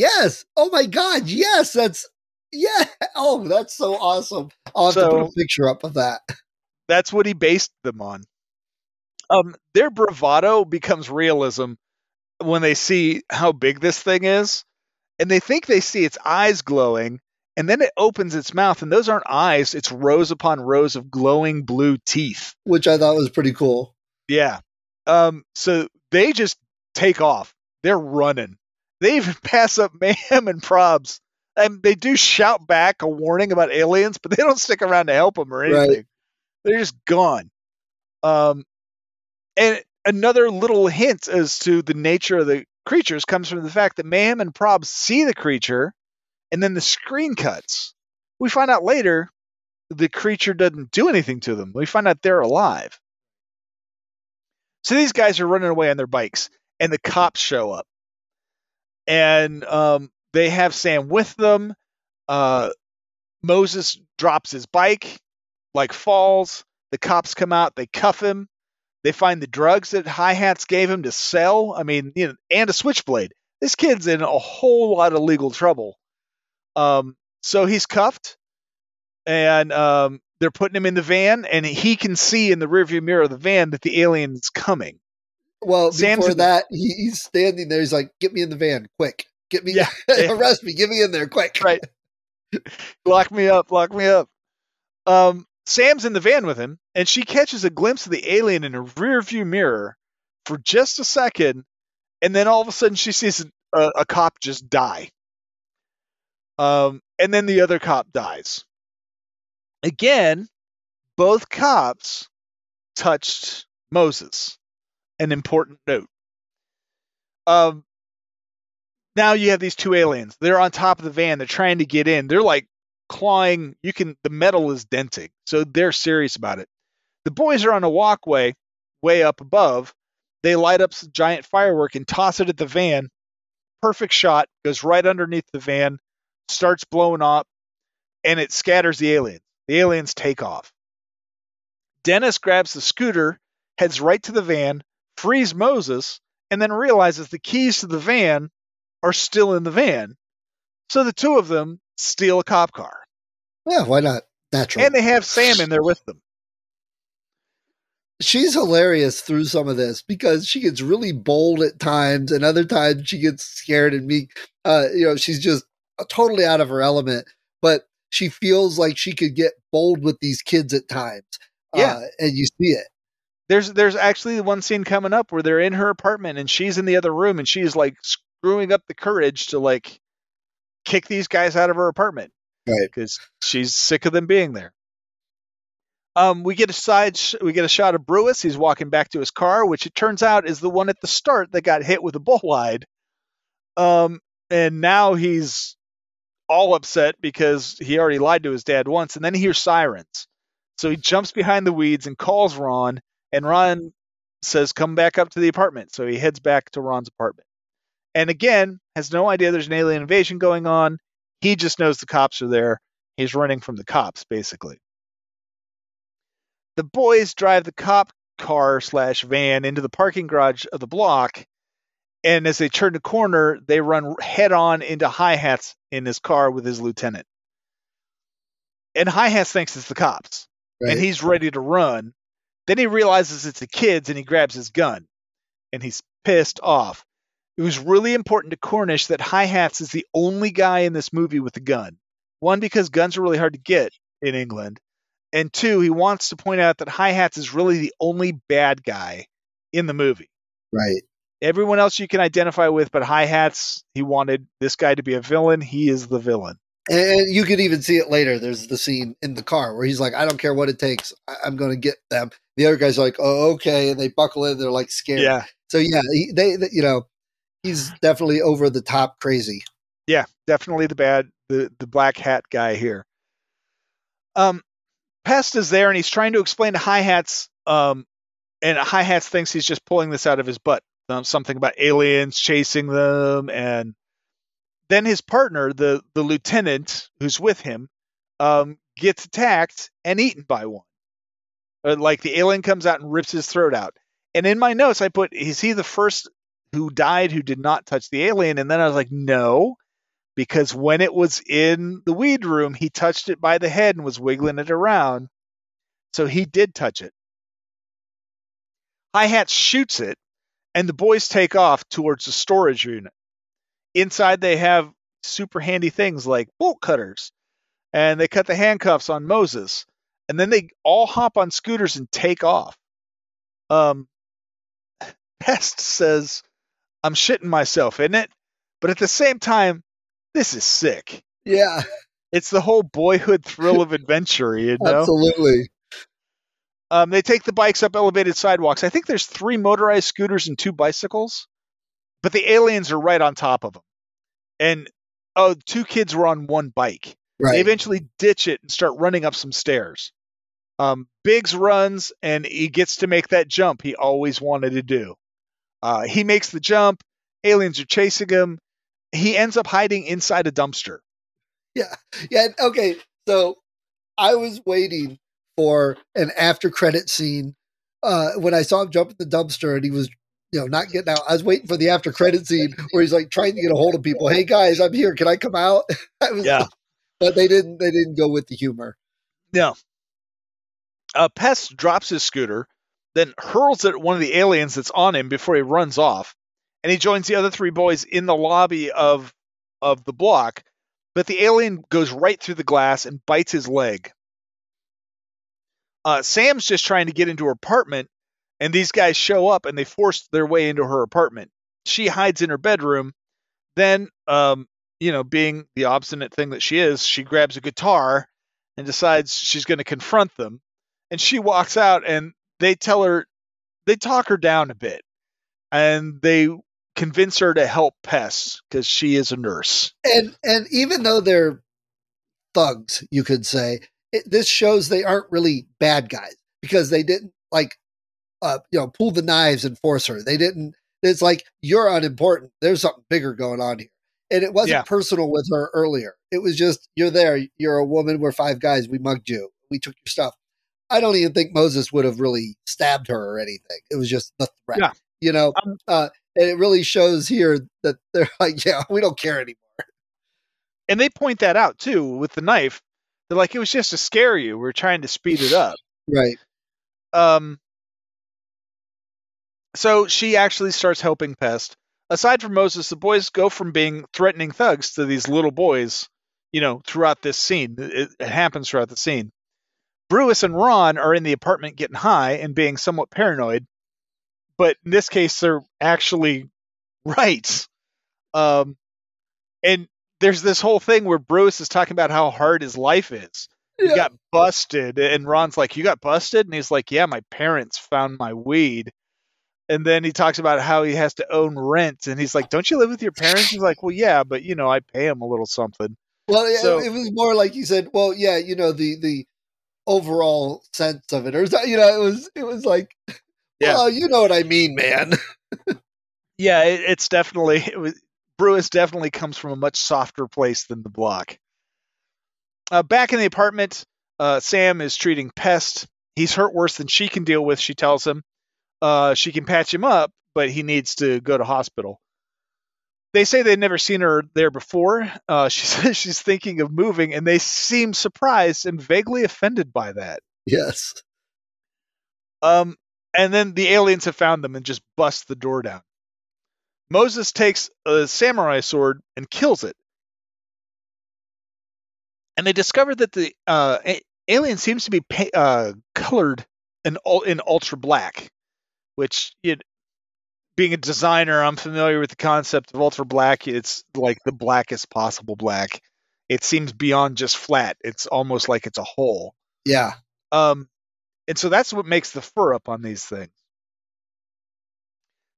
S2: Yes. Oh my God. Yes. That's yeah. Oh, that's so awesome. I'll have to put a picture up of that.
S3: That's what he based them on. Um, their bravado becomes realism when they see how big this thing is, and they think they see its eyes glowing, and then it opens its mouth, and those aren't eyes; it's rows upon rows of glowing blue teeth.
S2: which I thought was pretty cool.
S3: Yeah. Um, so they just take off. They're running. They even pass up Mayhem and Probs. And they do shout back a warning about aliens, but they don't stick around to help them or
S2: Right.
S3: anything. They're just gone. Um, and another little hint as to the nature of the creatures comes from the fact that Mayhem and Probs see the creature, and then the screen cuts. We find out later the creature doesn't do anything to them. We find out they're alive. So these guys are running away on their bikes, and the cops show up, and um, they have Sam with them. Uh, Moses drops his bike, like falls. The cops come out, they cuff him. They find the drugs that Hi Hats gave him to sell. I mean, you know, and a switchblade. This kid's in a whole lot of legal trouble. Um, so he's cuffed, and um, they're putting him in the van, and he can see in the rearview mirror of the van that the alien's coming.
S2: Well,
S3: Sam's
S2: before that, he, he's standing there. He's like, "Get me in the van, quick! Get me,
S3: Yeah, yeah.
S2: arrest me! Get me in there, quick!"
S3: Right. lock me up, lock me up. Um, Sam's in the van with him, and she catches a glimpse of the alien in a rear view mirror for just a second, and then all of a sudden she sees a, a cop just die. Um, and then the other cop dies. Again, both cops touched Moses. An important note. Um, now you have these two aliens. They're on top of the van. They're trying to get in. They're like clawing. You can the metal is denting, so they're serious about it. The boys are on a walkway way up above. They light up some giant firework and toss it at the van. Perfect shot goes right underneath the van, starts blowing up, and it scatters the aliens. The aliens take off. Dennis grabs the scooter, heads right to the van, frees Moses, and then realizes the keys to the van are still in the van. So the two of them steal a cop car.
S2: Yeah, why not? Natural.
S3: And they have Sam in there with them.
S2: She's hilarious through some of this because she gets really bold at times, and other times she gets scared and meek. Uh, you know, she's just totally out of her element. But she feels like she could get bold with these kids at times.
S3: Yeah,
S2: uh, and you see it.
S3: There's there's actually one scene coming up where they're in her apartment and she's in the other room and she's like screwing up the courage to like kick these guys out of her apartment
S2: right
S3: because she's sick of them being there. Um, we get a side, sh- we get a shot of Brewis. He's walking back to his car, which it turns out is the one at the start that got hit with a bolide. Um, and now he's all upset because he already lied to his dad once, and then he hears sirens. So he jumps behind the weeds and calls Ron, and Ron says, "Come back up to the apartment." So he heads back to Ron's apartment, and again has no idea there's an alien invasion going on. He just knows the cops are there. He's running from the cops, basically. The boys drive the cop car slash van into the parking garage of the block, and as they turn the corner, they run head on into Hi Hats in his car with his lieutenant. And Hi Hats thinks it's the cops,
S2: right.
S3: and he's ready to run. Then he realizes it's the kids, and he grabs his gun, and he's pissed off. It was really important to Cornish that Hi Hats is the only guy in this movie with a gun. One, because guns are really hard to get in England, and two, he wants to point out that Hi Hats is really the only bad guy in the movie.
S2: right
S3: Everyone else you can identify with, but Hi Hats, he wanted this guy to be a villain. He is the villain.
S2: And you could even see it later. There's the scene in the car where he's like, I don't care what it takes. I- I'm going to get them. The other guy's like, oh, okay. And they buckle in. They're like scared.
S3: Yeah,
S2: So, yeah, he, they, they, you know, he's definitely over the top crazy.
S3: yeah, definitely the bad, the the black hat guy here. Um, Pest is there and he's trying to explain to Hi Hats, um, and Hi Hats thinks he's just pulling this out of his butt. Um, something about aliens chasing them, and then his partner, the the lieutenant who's with him, um, gets attacked and eaten by one. Uh, like the alien comes out and rips his throat out. And in my notes, I put, is he the first who died who did not touch the alien? And then I was like, no, because when it was in the weed room, he touched it by the head and was wiggling it around. So he did touch it. Hi Hat shoots it, and the boys take off towards the storage unit. Inside, they have super handy things like bolt cutters, and they cut the handcuffs on Moses, and then they all hop on scooters and take off. Um, Pest says, I'm shitting myself, isn't it? But at the same time, this is sick.
S2: Yeah,
S3: It's the whole boyhood thrill of adventure, you know?
S2: absolutely.
S3: Um, they take the bikes up elevated sidewalks. I think there's three motorized scooters and two bicycles, but the aliens are right on top of them. And oh, two kids were on one bike. They eventually ditch it and start running up some stairs. Um, Biggs runs and he gets to make that jump he always wanted to do. Uh, he makes the jump. Aliens are chasing him. He ends up hiding inside a dumpster.
S2: Yeah. Yeah. Okay. So I was waiting for an after credit scene uh, when I saw him jump at the dumpster and he was, you know, not getting out. I was waiting for the after credit scene where he's like trying to get a hold of people. Hey guys, I'm here. Can I come out? I was,
S3: Yeah.
S2: But they didn't. They didn't go with the humor.
S3: No. Uh, Pest drops his scooter, then hurls it at one of the aliens that's on him before he runs off, and he joins the other three boys in the lobby of of the block. But the alien goes right through the glass and bites his leg. Uh, Sam's just trying to get into her apartment, and these guys show up and they force their way into her apartment. She hides in her bedroom. Then, um, you know, being the obstinate thing that she is, she grabs a guitar and decides she's going to confront them. And she walks out, and they tell her, they talk her down a bit, and they convince her to help pests because she is a nurse.
S2: And and even though they're thugs, you could say it, this shows they aren't really bad guys because they didn't like uh you know pull the knives and force her. They didn't. It's like you're unimportant. There's something bigger going on here. And it wasn't
S3: Yeah.
S2: personal with her earlier. It was just you're there. You're a woman. We're five guys. We mugged you. We took your stuff. I don't even think Moses would have really stabbed her or anything. It was just the threat.
S3: Yeah.
S2: You know,
S3: Um,
S2: uh, and it really shows here that they're like, yeah, we don't care anymore.
S3: And they point that out too with the knife. They're like, it was just to scare you. We're trying to speed it up.
S2: Right.
S3: Um, so she actually starts helping Pest. Aside from Moses, the boys go from being threatening thugs to these little boys, you know, throughout this scene. It, it happens throughout the scene. Brewis and Ron are in the apartment getting high and being somewhat paranoid, but in this case, they're actually right. Um, and there's this whole thing where Brewis is talking about how hard his life is he
S2: Yeah.
S3: got busted and ron's like you got busted and he's like yeah my parents found my weed and then he talks about how he has to own rent and he's like don't you live with your parents he's like well yeah but you know i pay him a little something
S2: Well,
S3: So-
S2: it was more like he said. Well, yeah, you know the the overall sense of it, or you know, it was it was like,
S3: Yeah.
S2: well, you know what I mean, man.
S3: yeah it, it's definitely it was brewis definitely comes from a much softer place than the block uh, back in the apartment uh, sam is treating pest he's hurt worse than she can deal with she tells him uh, she can patch him up but he needs to go to hospital they say they've never seen her there before uh, she says she's thinking of moving and they seem surprised and vaguely offended by that
S2: Yes.
S3: um, and then the aliens have found them and just bust the door down. Moses takes a samurai sword and kills it. And they discover that the uh, alien seems to be pa- uh, colored in, in ultra black, which, you being a designer, I'm familiar with the concept of ultra black. It's like the blackest possible black. It seems beyond just flat. It's almost like it's a hole.
S2: Yeah.
S3: Um, and so that's what makes the fur up on these things.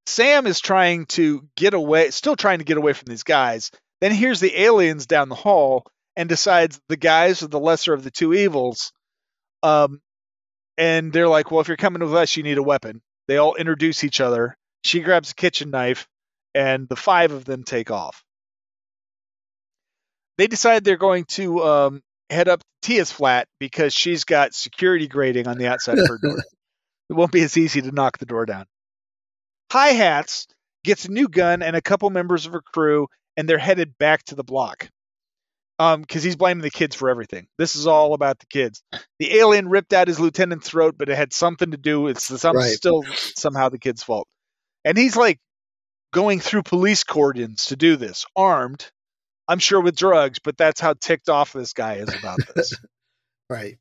S3: Sam is trying to get away, still trying to get away from these guys. Then hears the aliens down the hall and decides the guys are the lesser of the two evils. Um, and they're like, well, if you're coming with us, you need a weapon. They all introduce each other. She grabs a kitchen knife, and the five of them take off. They decide they're going to um, head up to Tia's flat because she's got security grating on the outside of her door. It won't be as easy to knock the door down. Hi Hats gets a new gun and a couple members of her crew, and they're headed back to the block. Um, because he's blaming the kids for everything. This is all about the kids. The alien ripped out his lieutenant's throat, but it had something to do. It's some,
S2: Right.
S3: still somehow the kid's fault. And he's like going through police cordons to do this, armed. I'm sure with drugs, but that's how ticked off this guy is about this.
S2: Right.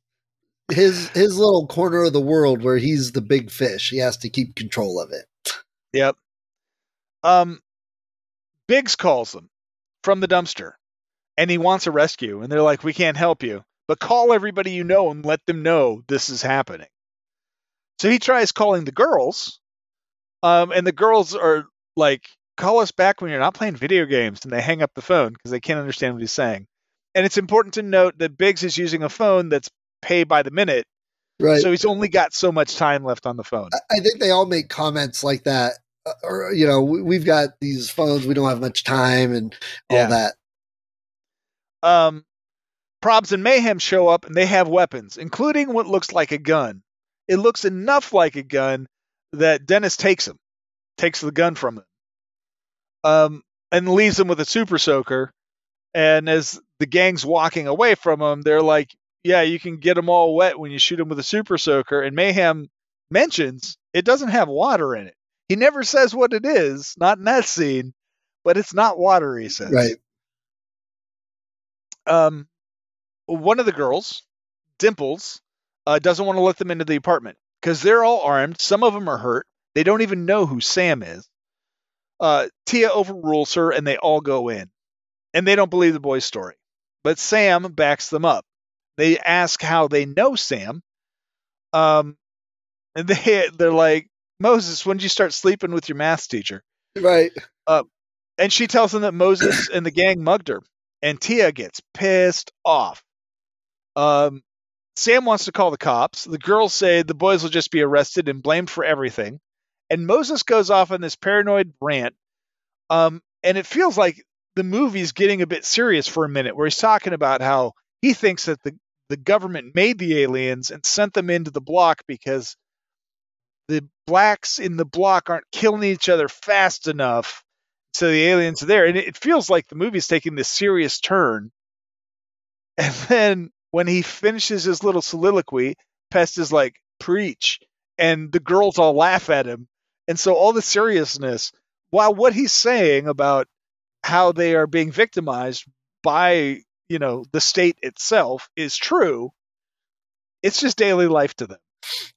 S2: His his little corner of the world where he's the big fish. He has to keep control of it.
S3: Yep. Um, Biggs calls them from the dumpster, and he wants a rescue. And they're like, "We can't help you, but call everybody you know and let them know this is happening." So he tries calling the girls, um, and the girls are like, "Call us back when you're not playing video games," and they hang up the phone because they can't understand what he's saying. And it's important to note that Biggs is using a phone that's pay by the minute,
S2: Right.
S3: so he's only got so much time left on the phone.
S2: I- think they all make comments like that. uh, Or you know, we, we've got these phones. We don't have much time and all
S3: Yeah.
S2: that.
S3: Um, Probs and Mayhem show up and they have weapons, including what looks like a gun. It looks enough like a gun that Dennis takes him, takes the gun from him, um, and leaves him with a super soaker. And as the gang's walking away from him, they're like, "Yeah, you can get them all wet when you shoot them with a super soaker." And Mayhem mentions it doesn't have water in it. He never says what it is, not in that scene, but it's not water. He says,
S2: Right.
S3: Um, one of the girls, Dimples, uh, doesn't want to let them into the apartment because they're all armed. Some of them are hurt. They don't even know who Sam is. Uh, Tia overrules her, and they all go in. And they don't believe the boy's story. But Sam backs them up. They ask how they know Sam. Um, and they they're like, Moses, when did you start sleeping with your math teacher?
S2: Right.
S3: and she tells them that Moses and the gang mugged her, and Tia gets pissed off. Um, Sam wants to call the cops. The girls say the boys will just be arrested and blamed for everything, and Moses goes off on this paranoid rant. Um, and it feels like the movie's getting a bit serious for a minute, where he's talking about how he thinks that the the government made the aliens and sent them into the block because the blacks in the block aren't killing each other fast enough so the aliens are there and it feels like the movie's taking this serious turn. And then when he finishes his little soliloquy pest is like preach. And the girls all laugh at him. And so all the seriousness while what he's saying about how they are being victimized by you know the state itself is true it's just daily life to them.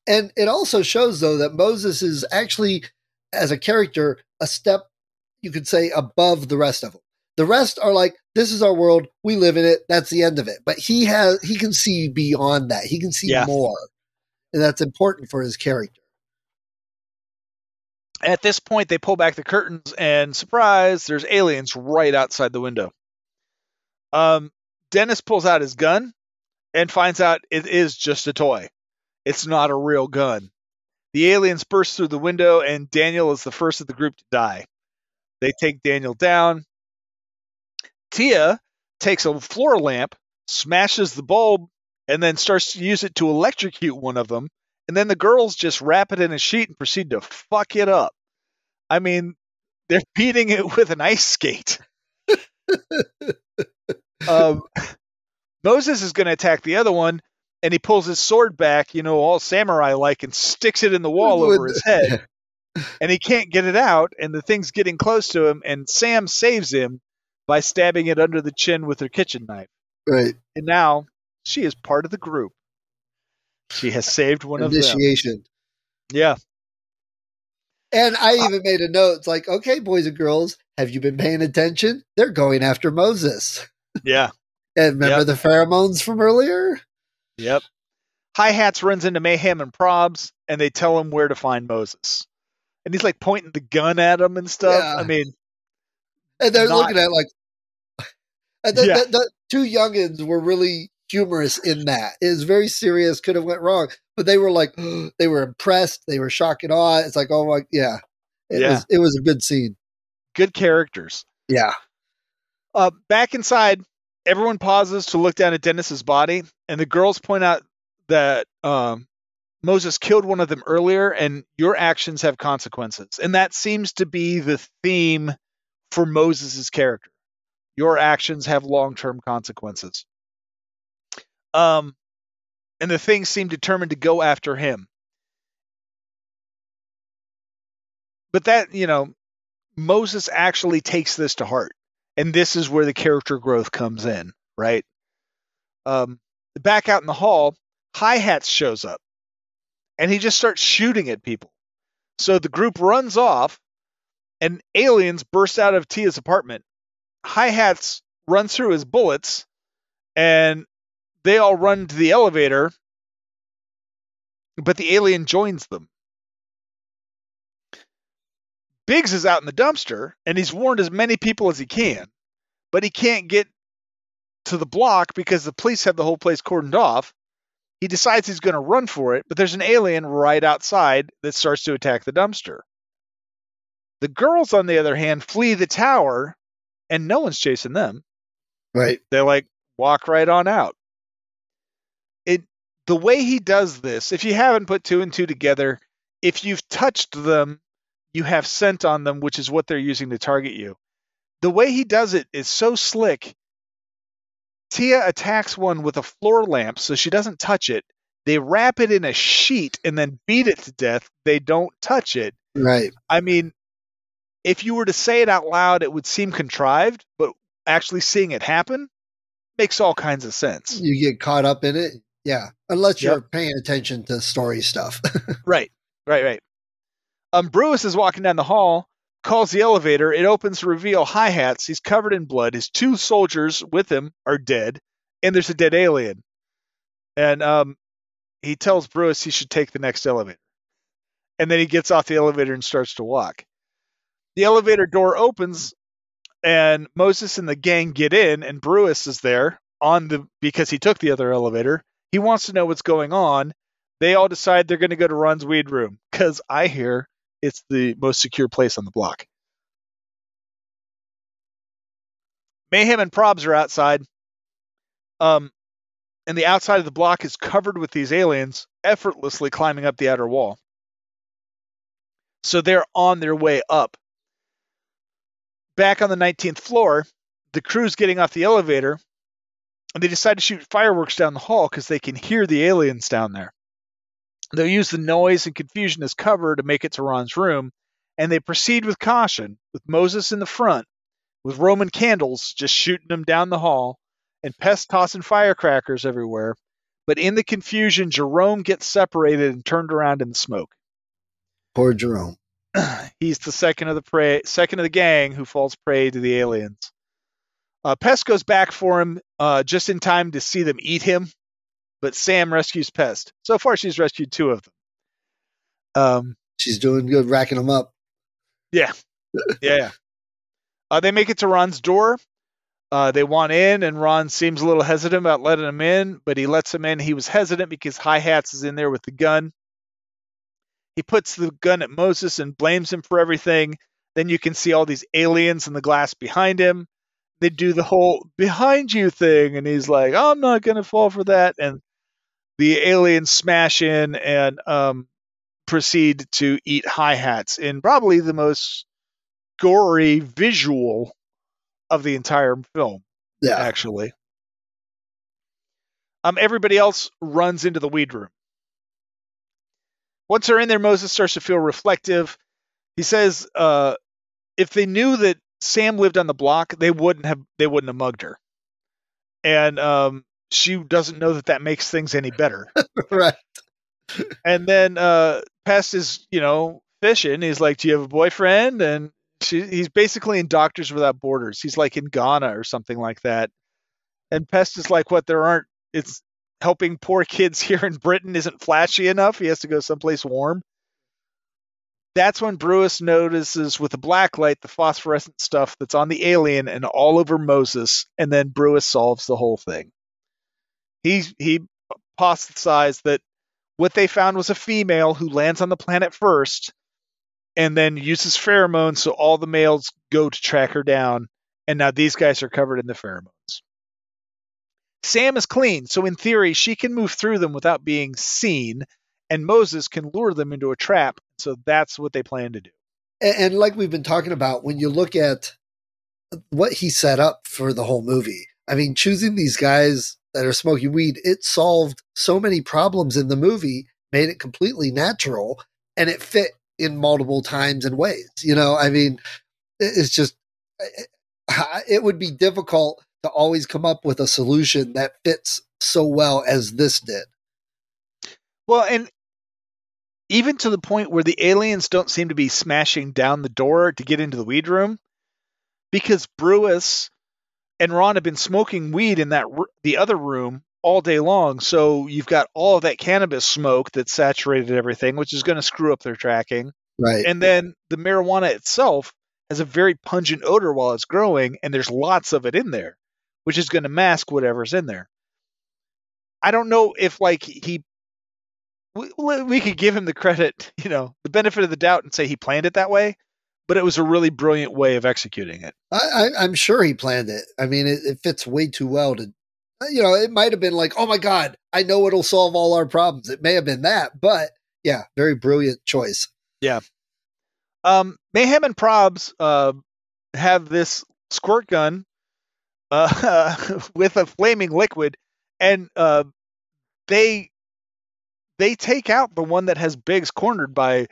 S2: And it also shows, though, that Moses is actually, as a character, a step, you could say, above the rest of them. The rest are like, this is our world. We live in it. That's the end of it. But he has, he can see beyond that. He can see
S3: Yeah.
S2: more. And that's important for his character.
S3: At this point, they pull back the curtains, and surprise, there's aliens right outside the window. Um, Dennis pulls out his gun and finds out it is just a toy. It's not a real gun. The aliens burst through the window, and Daniel is the first of the group to die. They take Daniel down. Tia takes a floor lamp, smashes the bulb, and then starts to use it to electrocute one of them and then the girls just wrap it in a sheet and proceed to fuck it up. I mean, they're beating it with an ice skate. um, Moses is going to attack the other one, and he pulls his sword back, you know, all samurai like, and sticks it in the wall over his head. And he can't get it out, and the thing's getting close to him, and Sam saves him by stabbing it under the chin with her kitchen knife.
S2: Right.
S3: And now she is part of the group. She has saved one of them.
S2: Initiation.
S3: Yeah.
S2: And I uh, even made a note. It's like, okay, boys and girls, have you been paying attention? They're going after Moses.
S3: Yeah.
S2: And remember
S3: Yep.
S2: the pheromones from earlier?
S3: Yep. Hi Hats runs into Mayhem and Probs, and they tell him where to find Moses. And he's like pointing the gun at him and stuff.
S2: Yeah.
S3: I mean,
S2: And they're
S3: Not-
S2: looking at like, and the,
S3: Yeah.
S2: the, the two youngins were really humorous in that. It was very serious, could have went wrong, but they were like, they were impressed, they were shocked and awe. It's like, oh my, yeah, it
S3: Yeah.
S2: was it was a good scene.
S3: good characters.
S2: Yeah,
S3: Uh, back inside, everyone pauses to look down at Dennis's body, and the girls point out that um, Moses killed one of them earlier, and your actions have consequences. And that seems to be the theme for Moses' character. Your actions have long-term consequences. Um, and the things seem determined to go after him. But that, you know, Moses actually takes this to heart and this is where the character growth comes in, right? Um, back out in the hall, Hi Hats shows up, and he just starts shooting at people. So the group runs off, and aliens burst out of Tia's apartment. Hi Hats runs through his bullets, and they all run to the elevator, but the alien joins them. Biggs is out in the dumpster and he's warned as many people as he can, but he can't get to the block because the police have the whole place cordoned off. He decides he's going to run for it, but there's an alien right outside that starts to attack the dumpster. The girls, on the other hand, flee the tower and no one's chasing them.
S2: right.
S3: They like walk right on out. It the way he does this, if you haven't put two and two together, if you've touched them, you have scent on them, which is what they're using to target you. The way he does it is so slick. Tia attacks one with a floor lamp so she doesn't touch it. They wrap it in a sheet and then beat it to death. They don't touch it.
S2: Right.
S3: I mean, if you were to say it out loud, it would seem contrived, but actually seeing it happen makes all kinds of sense.
S2: You get caught up in it. Yeah. Unless you're paying attention to story stuff.
S3: Right, right, right. Um, Brewis is walking down the hall, calls the elevator. It opens to reveal hi hats. He's covered in blood. His two soldiers with him are dead, and there's a dead alien. And um, he tells Brewis he should take the next elevator. And then he gets off the elevator and starts to walk. the elevator door opens and Moses and the gang get in and Brewis is there on the because he took the other elevator. He wants to know what's going on. They all decide they're going to go to Ron's weed room cuz I hear it's the most secure place on the block. Mayhem and Probs are outside. Um and the outside of the block is covered with these aliens effortlessly climbing up the outer wall. So they're on their way up. Back on the 19th floor, the crew's getting off the elevator and they decide to shoot fireworks down the hall because they can hear the aliens down there. They'll use the noise and confusion as cover to make it to Ron's room, and they proceed with caution, with Moses in the front, with Roman candles just shooting them down the hall, and Pest tossing firecrackers everywhere. But in the confusion, Jerome gets separated and turned around in the smoke.
S2: Poor Jerome.
S3: He's the second of the prey, second of the gang who falls prey to the aliens. Uh, Pest goes back for him uh, just in time to see them eat him, but Sam rescues Pest. So far, she's rescued two of them. Um,
S2: She's doing good, racking them up.
S3: Yeah, yeah. Uh, they make it to Ron's door. Uh, they want in, and Ron seems a little hesitant about letting them in, but he lets them in. He was hesitant because Hi Hats is in there with the gun. He puts the gun at Moses and blames him for everything. Then you can see all these aliens in the glass behind him. They do the whole behind you thing, and he's like, I'm not going to fall for that. And the aliens smash in and um, proceed to eat Hi Hats in probably the most gory visual of the entire film.
S2: Yeah.
S3: Actually. Um, everybody else runs into the weed room. Once they're in there, Moses starts to feel reflective. He says, uh, if they knew that Sam lived on the block, they wouldn't have they wouldn't have mugged her. And um, she doesn't know that that makes things any better.
S2: right.
S3: and then uh, Pest is, you know, fishing. He's like, "Do you have a boyfriend?" And she, he's basically in Doctors Without Borders. He's like in Ghana or something like that. And Pest is like, "What? There aren't. It's helping poor kids here in Britain isn't flashy enough. He has to go someplace warm." That's when Brewis notices with the black light the phosphorescent stuff that's on the alien and all over Moses, and then Brewis solves the whole thing. He he hypothesized that what they found was a female who lands on the planet first and then uses pheromones so all the males go to track her down. And now these guys are covered in the pheromones. Sam is clean so in theory she can move through them without being seen and moses can lure them into a trap. So that's what they plan to do.
S2: And, and like we've been talking about, when you look at what he set up for the whole movie, I mean, choosing these guys that are smoking weed, it solved so many problems in the movie, made it completely natural, and it fit in multiple times and ways. You know, I mean, it's just, it, would be difficult to always come up with a solution that fits so well as this did.
S3: Well, and even to the point where the aliens don't seem to be smashing down the door to get into the weed room, because Brewis and Ron have been smoking weed in that r- the other room all day long. So you've got all of that cannabis smoke that saturated everything, which is going to screw up their tracking.
S2: Right.
S3: And then the marijuana itself has a very pungent odor while it's growing, and there's lots of it in there, which is going to mask whatever's in there. I don't know if like he we, we could give him the credit, you know, the benefit of the doubt and say he planned it that way, but it was a really brilliant way of executing it.
S2: I, I, I'm sure he planned it. I mean, it, it fits way too well to, you know, it might have been like, oh my God, I know it'll solve all our problems. It may have been that, but yeah, very brilliant choice. Yeah.
S3: Um, Mayhem and Probs uh, have this squirt gun uh, with a flaming liquid, and uh, they they take out the one that has Biggs cornered by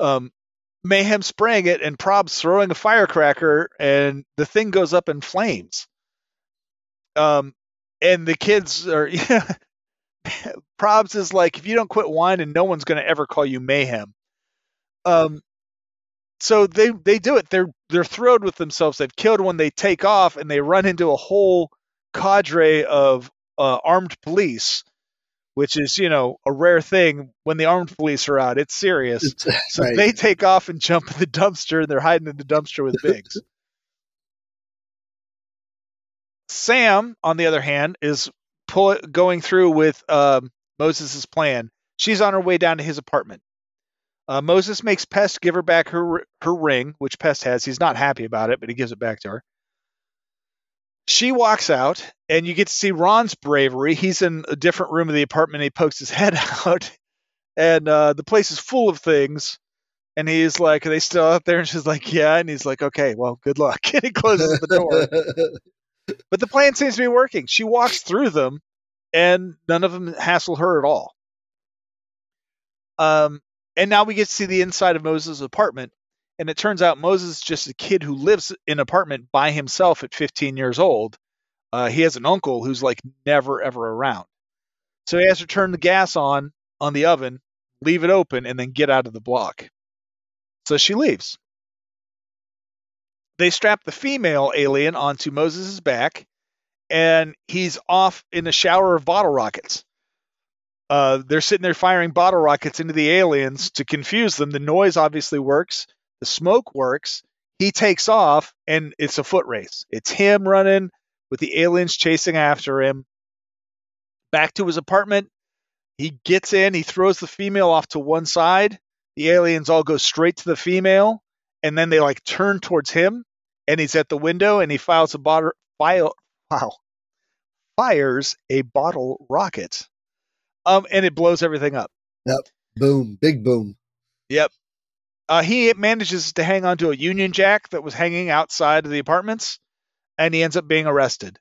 S3: um, Mayhem spraying it and Probs throwing a firecracker, and the thing goes up in flames. Um, and the kids are. Probs is like, if you don't quit whining, no one's going to ever call you Mayhem. Um, so they they do it. They're they're thrilled with themselves. They've killed one. They take off and they run into a whole cadre of uh, armed police, which is you know a rare thing when the armed police are out. It's serious. So
S2: Right.
S3: they take off and jump in the dumpster, and they're hiding in the dumpster with Biggs. Sam, on the other hand, is pull, going through with um, Moses' plan. She's on her way down to his apartment. Uh, Moses makes Pest give her back her her ring, which Pest has. He's not happy about it, but he gives it back to her. She walks out, and you get to see Ron's bravery. He's in a different room of the apartment. He pokes his head out, and uh, the place is full of things. And he's like, "Are they still out there?" And she's like, "Yeah." And he's like, "Okay, well, good luck." And he closes the door. But the plan seems to be working. She walks through them, and none of them hassle her at all. Um, and now we get to see the inside of Moses' apartment, and it turns out Moses is just a kid who lives in an apartment by himself at 15 years old. Uh, he has an uncle who's like never ever around, so he has to turn the gas on on the oven, leave it open, and then get out of the block. So she leaves. They strap the female alien onto Moses' back, and he's off in a shower of bottle rockets. Uh, they're sitting there firing bottle rockets into the aliens to confuse them. The noise obviously works, the smoke works. He takes off, and it's a foot race. It's him running with the aliens chasing after him. Back to his apartment. He gets in, he throws the female off to one side. The aliens all go straight to the female, and then they like turn towards him, and he's at the window, and he files a bottle, file, wow, fires a bottle rocket, um, and it blows everything up. Yep.
S2: Boom, big boom.
S3: Yep. Uh, he manages to hang onto a Union Jack that was hanging outside of the apartments, and he ends up being arrested.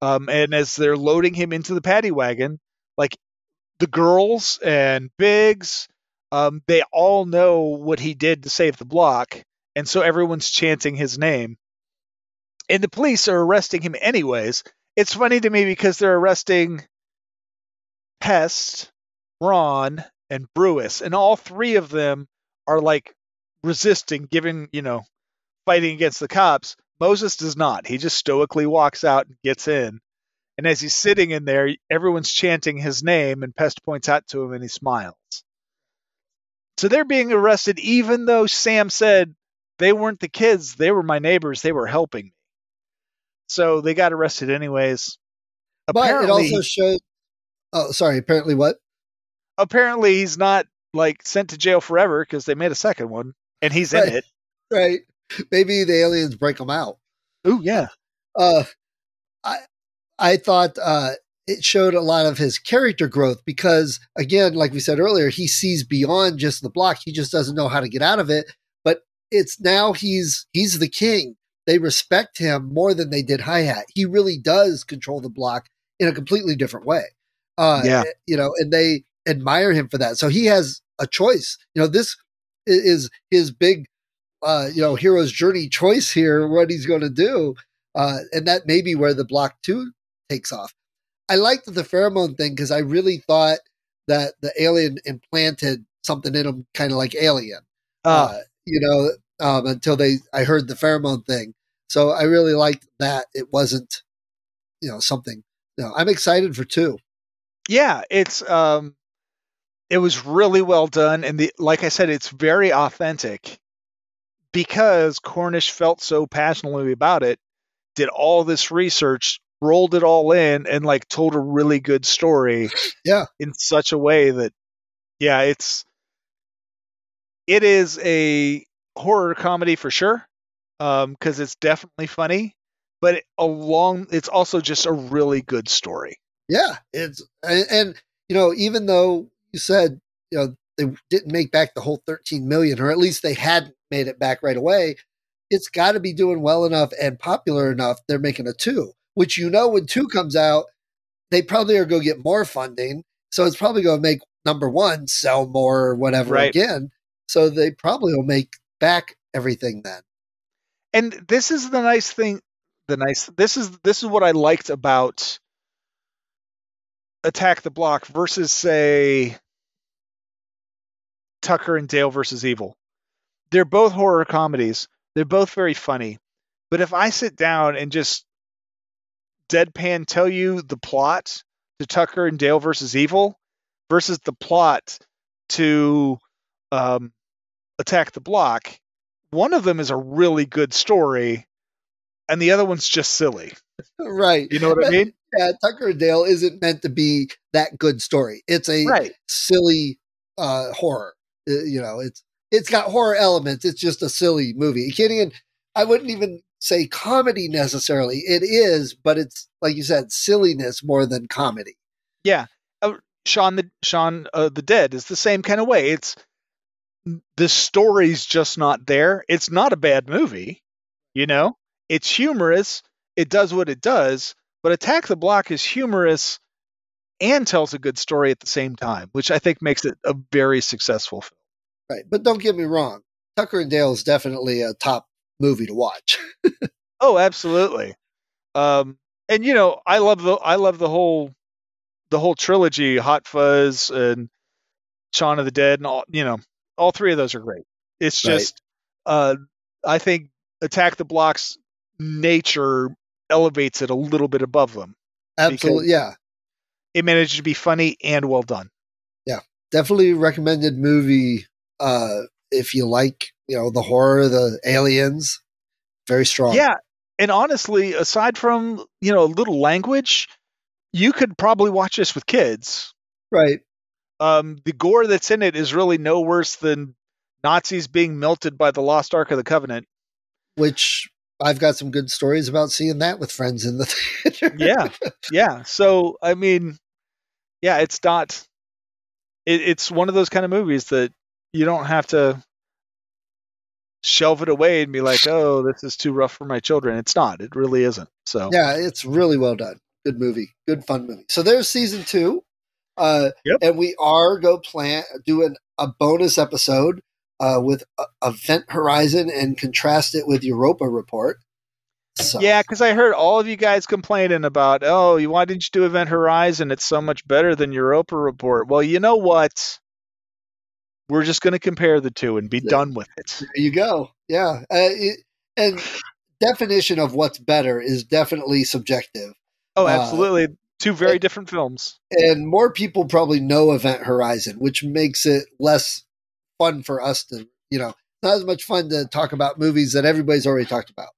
S3: Um, and as they're loading him into the paddy wagon, like the girls and Biggz, um, they all know what he did to save the block, and so everyone's chanting his name. And the police are arresting him anyways. It's funny to me because they're arresting Pest, Ron, and Brewis, and all three of them are like resisting, giving, you know, fighting against the cops. Moses does not. He just stoically walks out and gets in. And as he's sitting in there, everyone's chanting his name, and Pest points out to him and he smiles. So they're being arrested, even though Sam said they weren't the kids, they were my neighbors, they were helping me. So they got arrested anyways.
S2: But it
S3: Apparently,
S2: also shows. Oh, sorry. Apparently, what?
S3: apparently he's not like sent to jail forever because they made a second one and he's in
S2: Right.
S3: it.
S2: Right. Maybe the aliens break them out.
S3: Oh yeah.
S2: Uh, I I thought uh, it showed a lot of his character growth because, again, like we said earlier, he sees beyond just the block. He just doesn't know how to get out of it. But it's now he's he's the king. They respect him more than they did Hi Hat. He really does control the block in a completely different way. Uh,
S3: Yeah.
S2: you know, and they admire him for that. So he has a choice. You know, this is his big, uh, you know, hero's journey choice here. What he's going to do, uh, and that may be where the block two takes off. I liked the pheromone thing because I really thought that the alien implanted something in him, kind of like Alien.
S3: Uh,
S2: Uh, you know, um, until they, I heard the pheromone thing. So I really liked that it wasn't, you know, something. You know, I'm excited for two.
S3: yeah, it's um it was really well done and the like I said it's very authentic because Cornish felt so passionately about it, did all this research, rolled it all in and like told a really good story
S2: Yeah.
S3: in such a way that yeah, it's it is a horror comedy for sure. Um cuz it's definitely funny, but along it's also just a really good story.
S2: Yeah, it's and, and you know, even though you said you know they didn't make back the whole 13 million, or at least they hadn't made it back right away, it's got to be doing well enough and popular enough. They're making a two, which you know when two comes out, they probably are going to get more funding, so it's probably going to make number one sell more or whatever
S3: Right.
S2: again. So they probably will make back everything then.
S3: and this is the nice thing the nice this is this is what i liked about attack the block versus say tucker and dale versus evil they're both horror comedies they're both very funny but if i sit down and just deadpan tell you the plot to tucker and dale versus evil versus the plot to um, attack the block, one of them is a really good story, and the other one's just silly.
S2: Right.
S3: You know what I mean?
S2: Yeah, Tucker and Dale isn't meant to be that good story. It's a
S3: Right.
S2: silly uh, horror. Uh, you know, it's it's got horror elements. It's just a silly movie. You can't even. I wouldn't even say comedy necessarily. It is, but it's like you said, silliness more than comedy.
S3: Yeah. Uh, Shaun the Shaun uh, the Dead is the same kind of way. It's the story's just not there. It's not a bad movie, you know. It's humorous. It does what it does, but Attack the Block is humorous and tells a good story at the same time, which I think makes it a very successful film.
S2: Right. But don't get me wrong. Tucker and Dale is definitely a top movie to watch.
S3: Oh, absolutely. Um, and you know, I love the I love the whole the whole trilogy, Hot Fuzz and Shaun of the Dead, and all you know, all three of those are great. It's
S2: Right.
S3: just, uh, I think Attack the Block's nature elevates it a little bit above them.
S2: Absolutely. Yeah.
S3: It managed to be funny and well done.
S2: Yeah, definitely recommended movie uh if you like, you know, the horror, the aliens. Very strong.
S3: Yeah, and honestly, aside from you know a little language, you could probably watch this with kids.
S2: Right.
S3: um, the gore that's in it is really no worse than Nazis being melted by the Lost Ark of the Covenant.
S2: Which I've got some good stories about seeing that with friends in the theater.
S3: Yeah, yeah. So I mean, yeah, it's not. It, it's one of those kind of movies that you don't have to shelve it away and be like, "Oh, this is too rough for my children." It's not. It really isn't. So
S2: Yeah, it's really well done. Good movie. Good fun movie. So there's season two. Uh,
S3: Yep.
S2: And we are go plan doing a bonus episode uh, with uh, Event Horizon and contrast it with Europa Report. So,
S3: Yeah, because I heard all of you guys complaining about, oh, you why didn't you do Event Horizon? It's so much better than Europa Report. Well, you know what? We're just going to compare the two and be done with it.
S2: there you go. Yeah. Uh, it, and definition of what's better is definitely subjective.
S3: Oh,
S2: Uh,
S3: absolutely. Two very
S2: it-
S3: different films.
S2: And more people probably know Event Horizon, which makes it less fun for us to, you know, not as much fun to talk about movies that everybody's already talked about.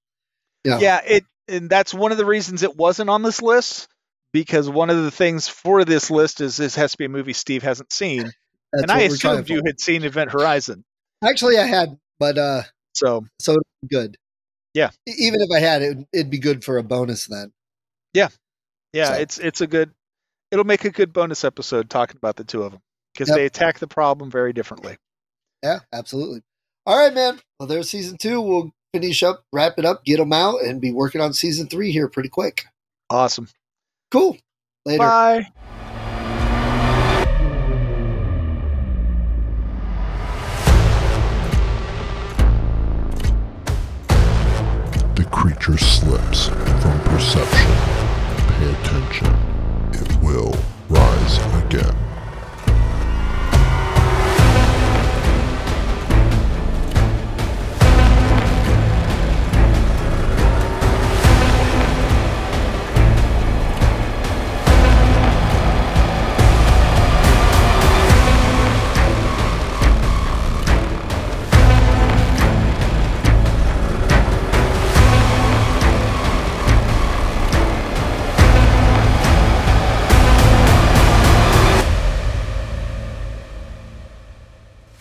S2: Know?
S3: Yeah, it and that's one of the reasons it wasn't on this list because one of the things for this list is this has to be a movie Steve hasn't seen,
S2: That's
S3: and I
S2: what we're trying
S3: assumed you had seen Event Horizon.
S2: Actually, I had, but uh,
S3: So
S2: so good.
S3: Yeah.
S2: Even if I had it, it'd be good for a bonus then.
S3: yeah,
S2: So-
S3: it's it's a good. It'll make a good bonus episode talking about the two of them because
S2: Yep.
S3: they attack the problem very differently.
S2: Yeah, absolutely. All right, man. Well, there's season two. We'll finish up, wrap it up, get them out, and be working on season three here pretty quick.
S3: Awesome.
S2: Cool. Later.
S3: Bye.
S1: The creature slips from perception. Pay attention. It will rise again.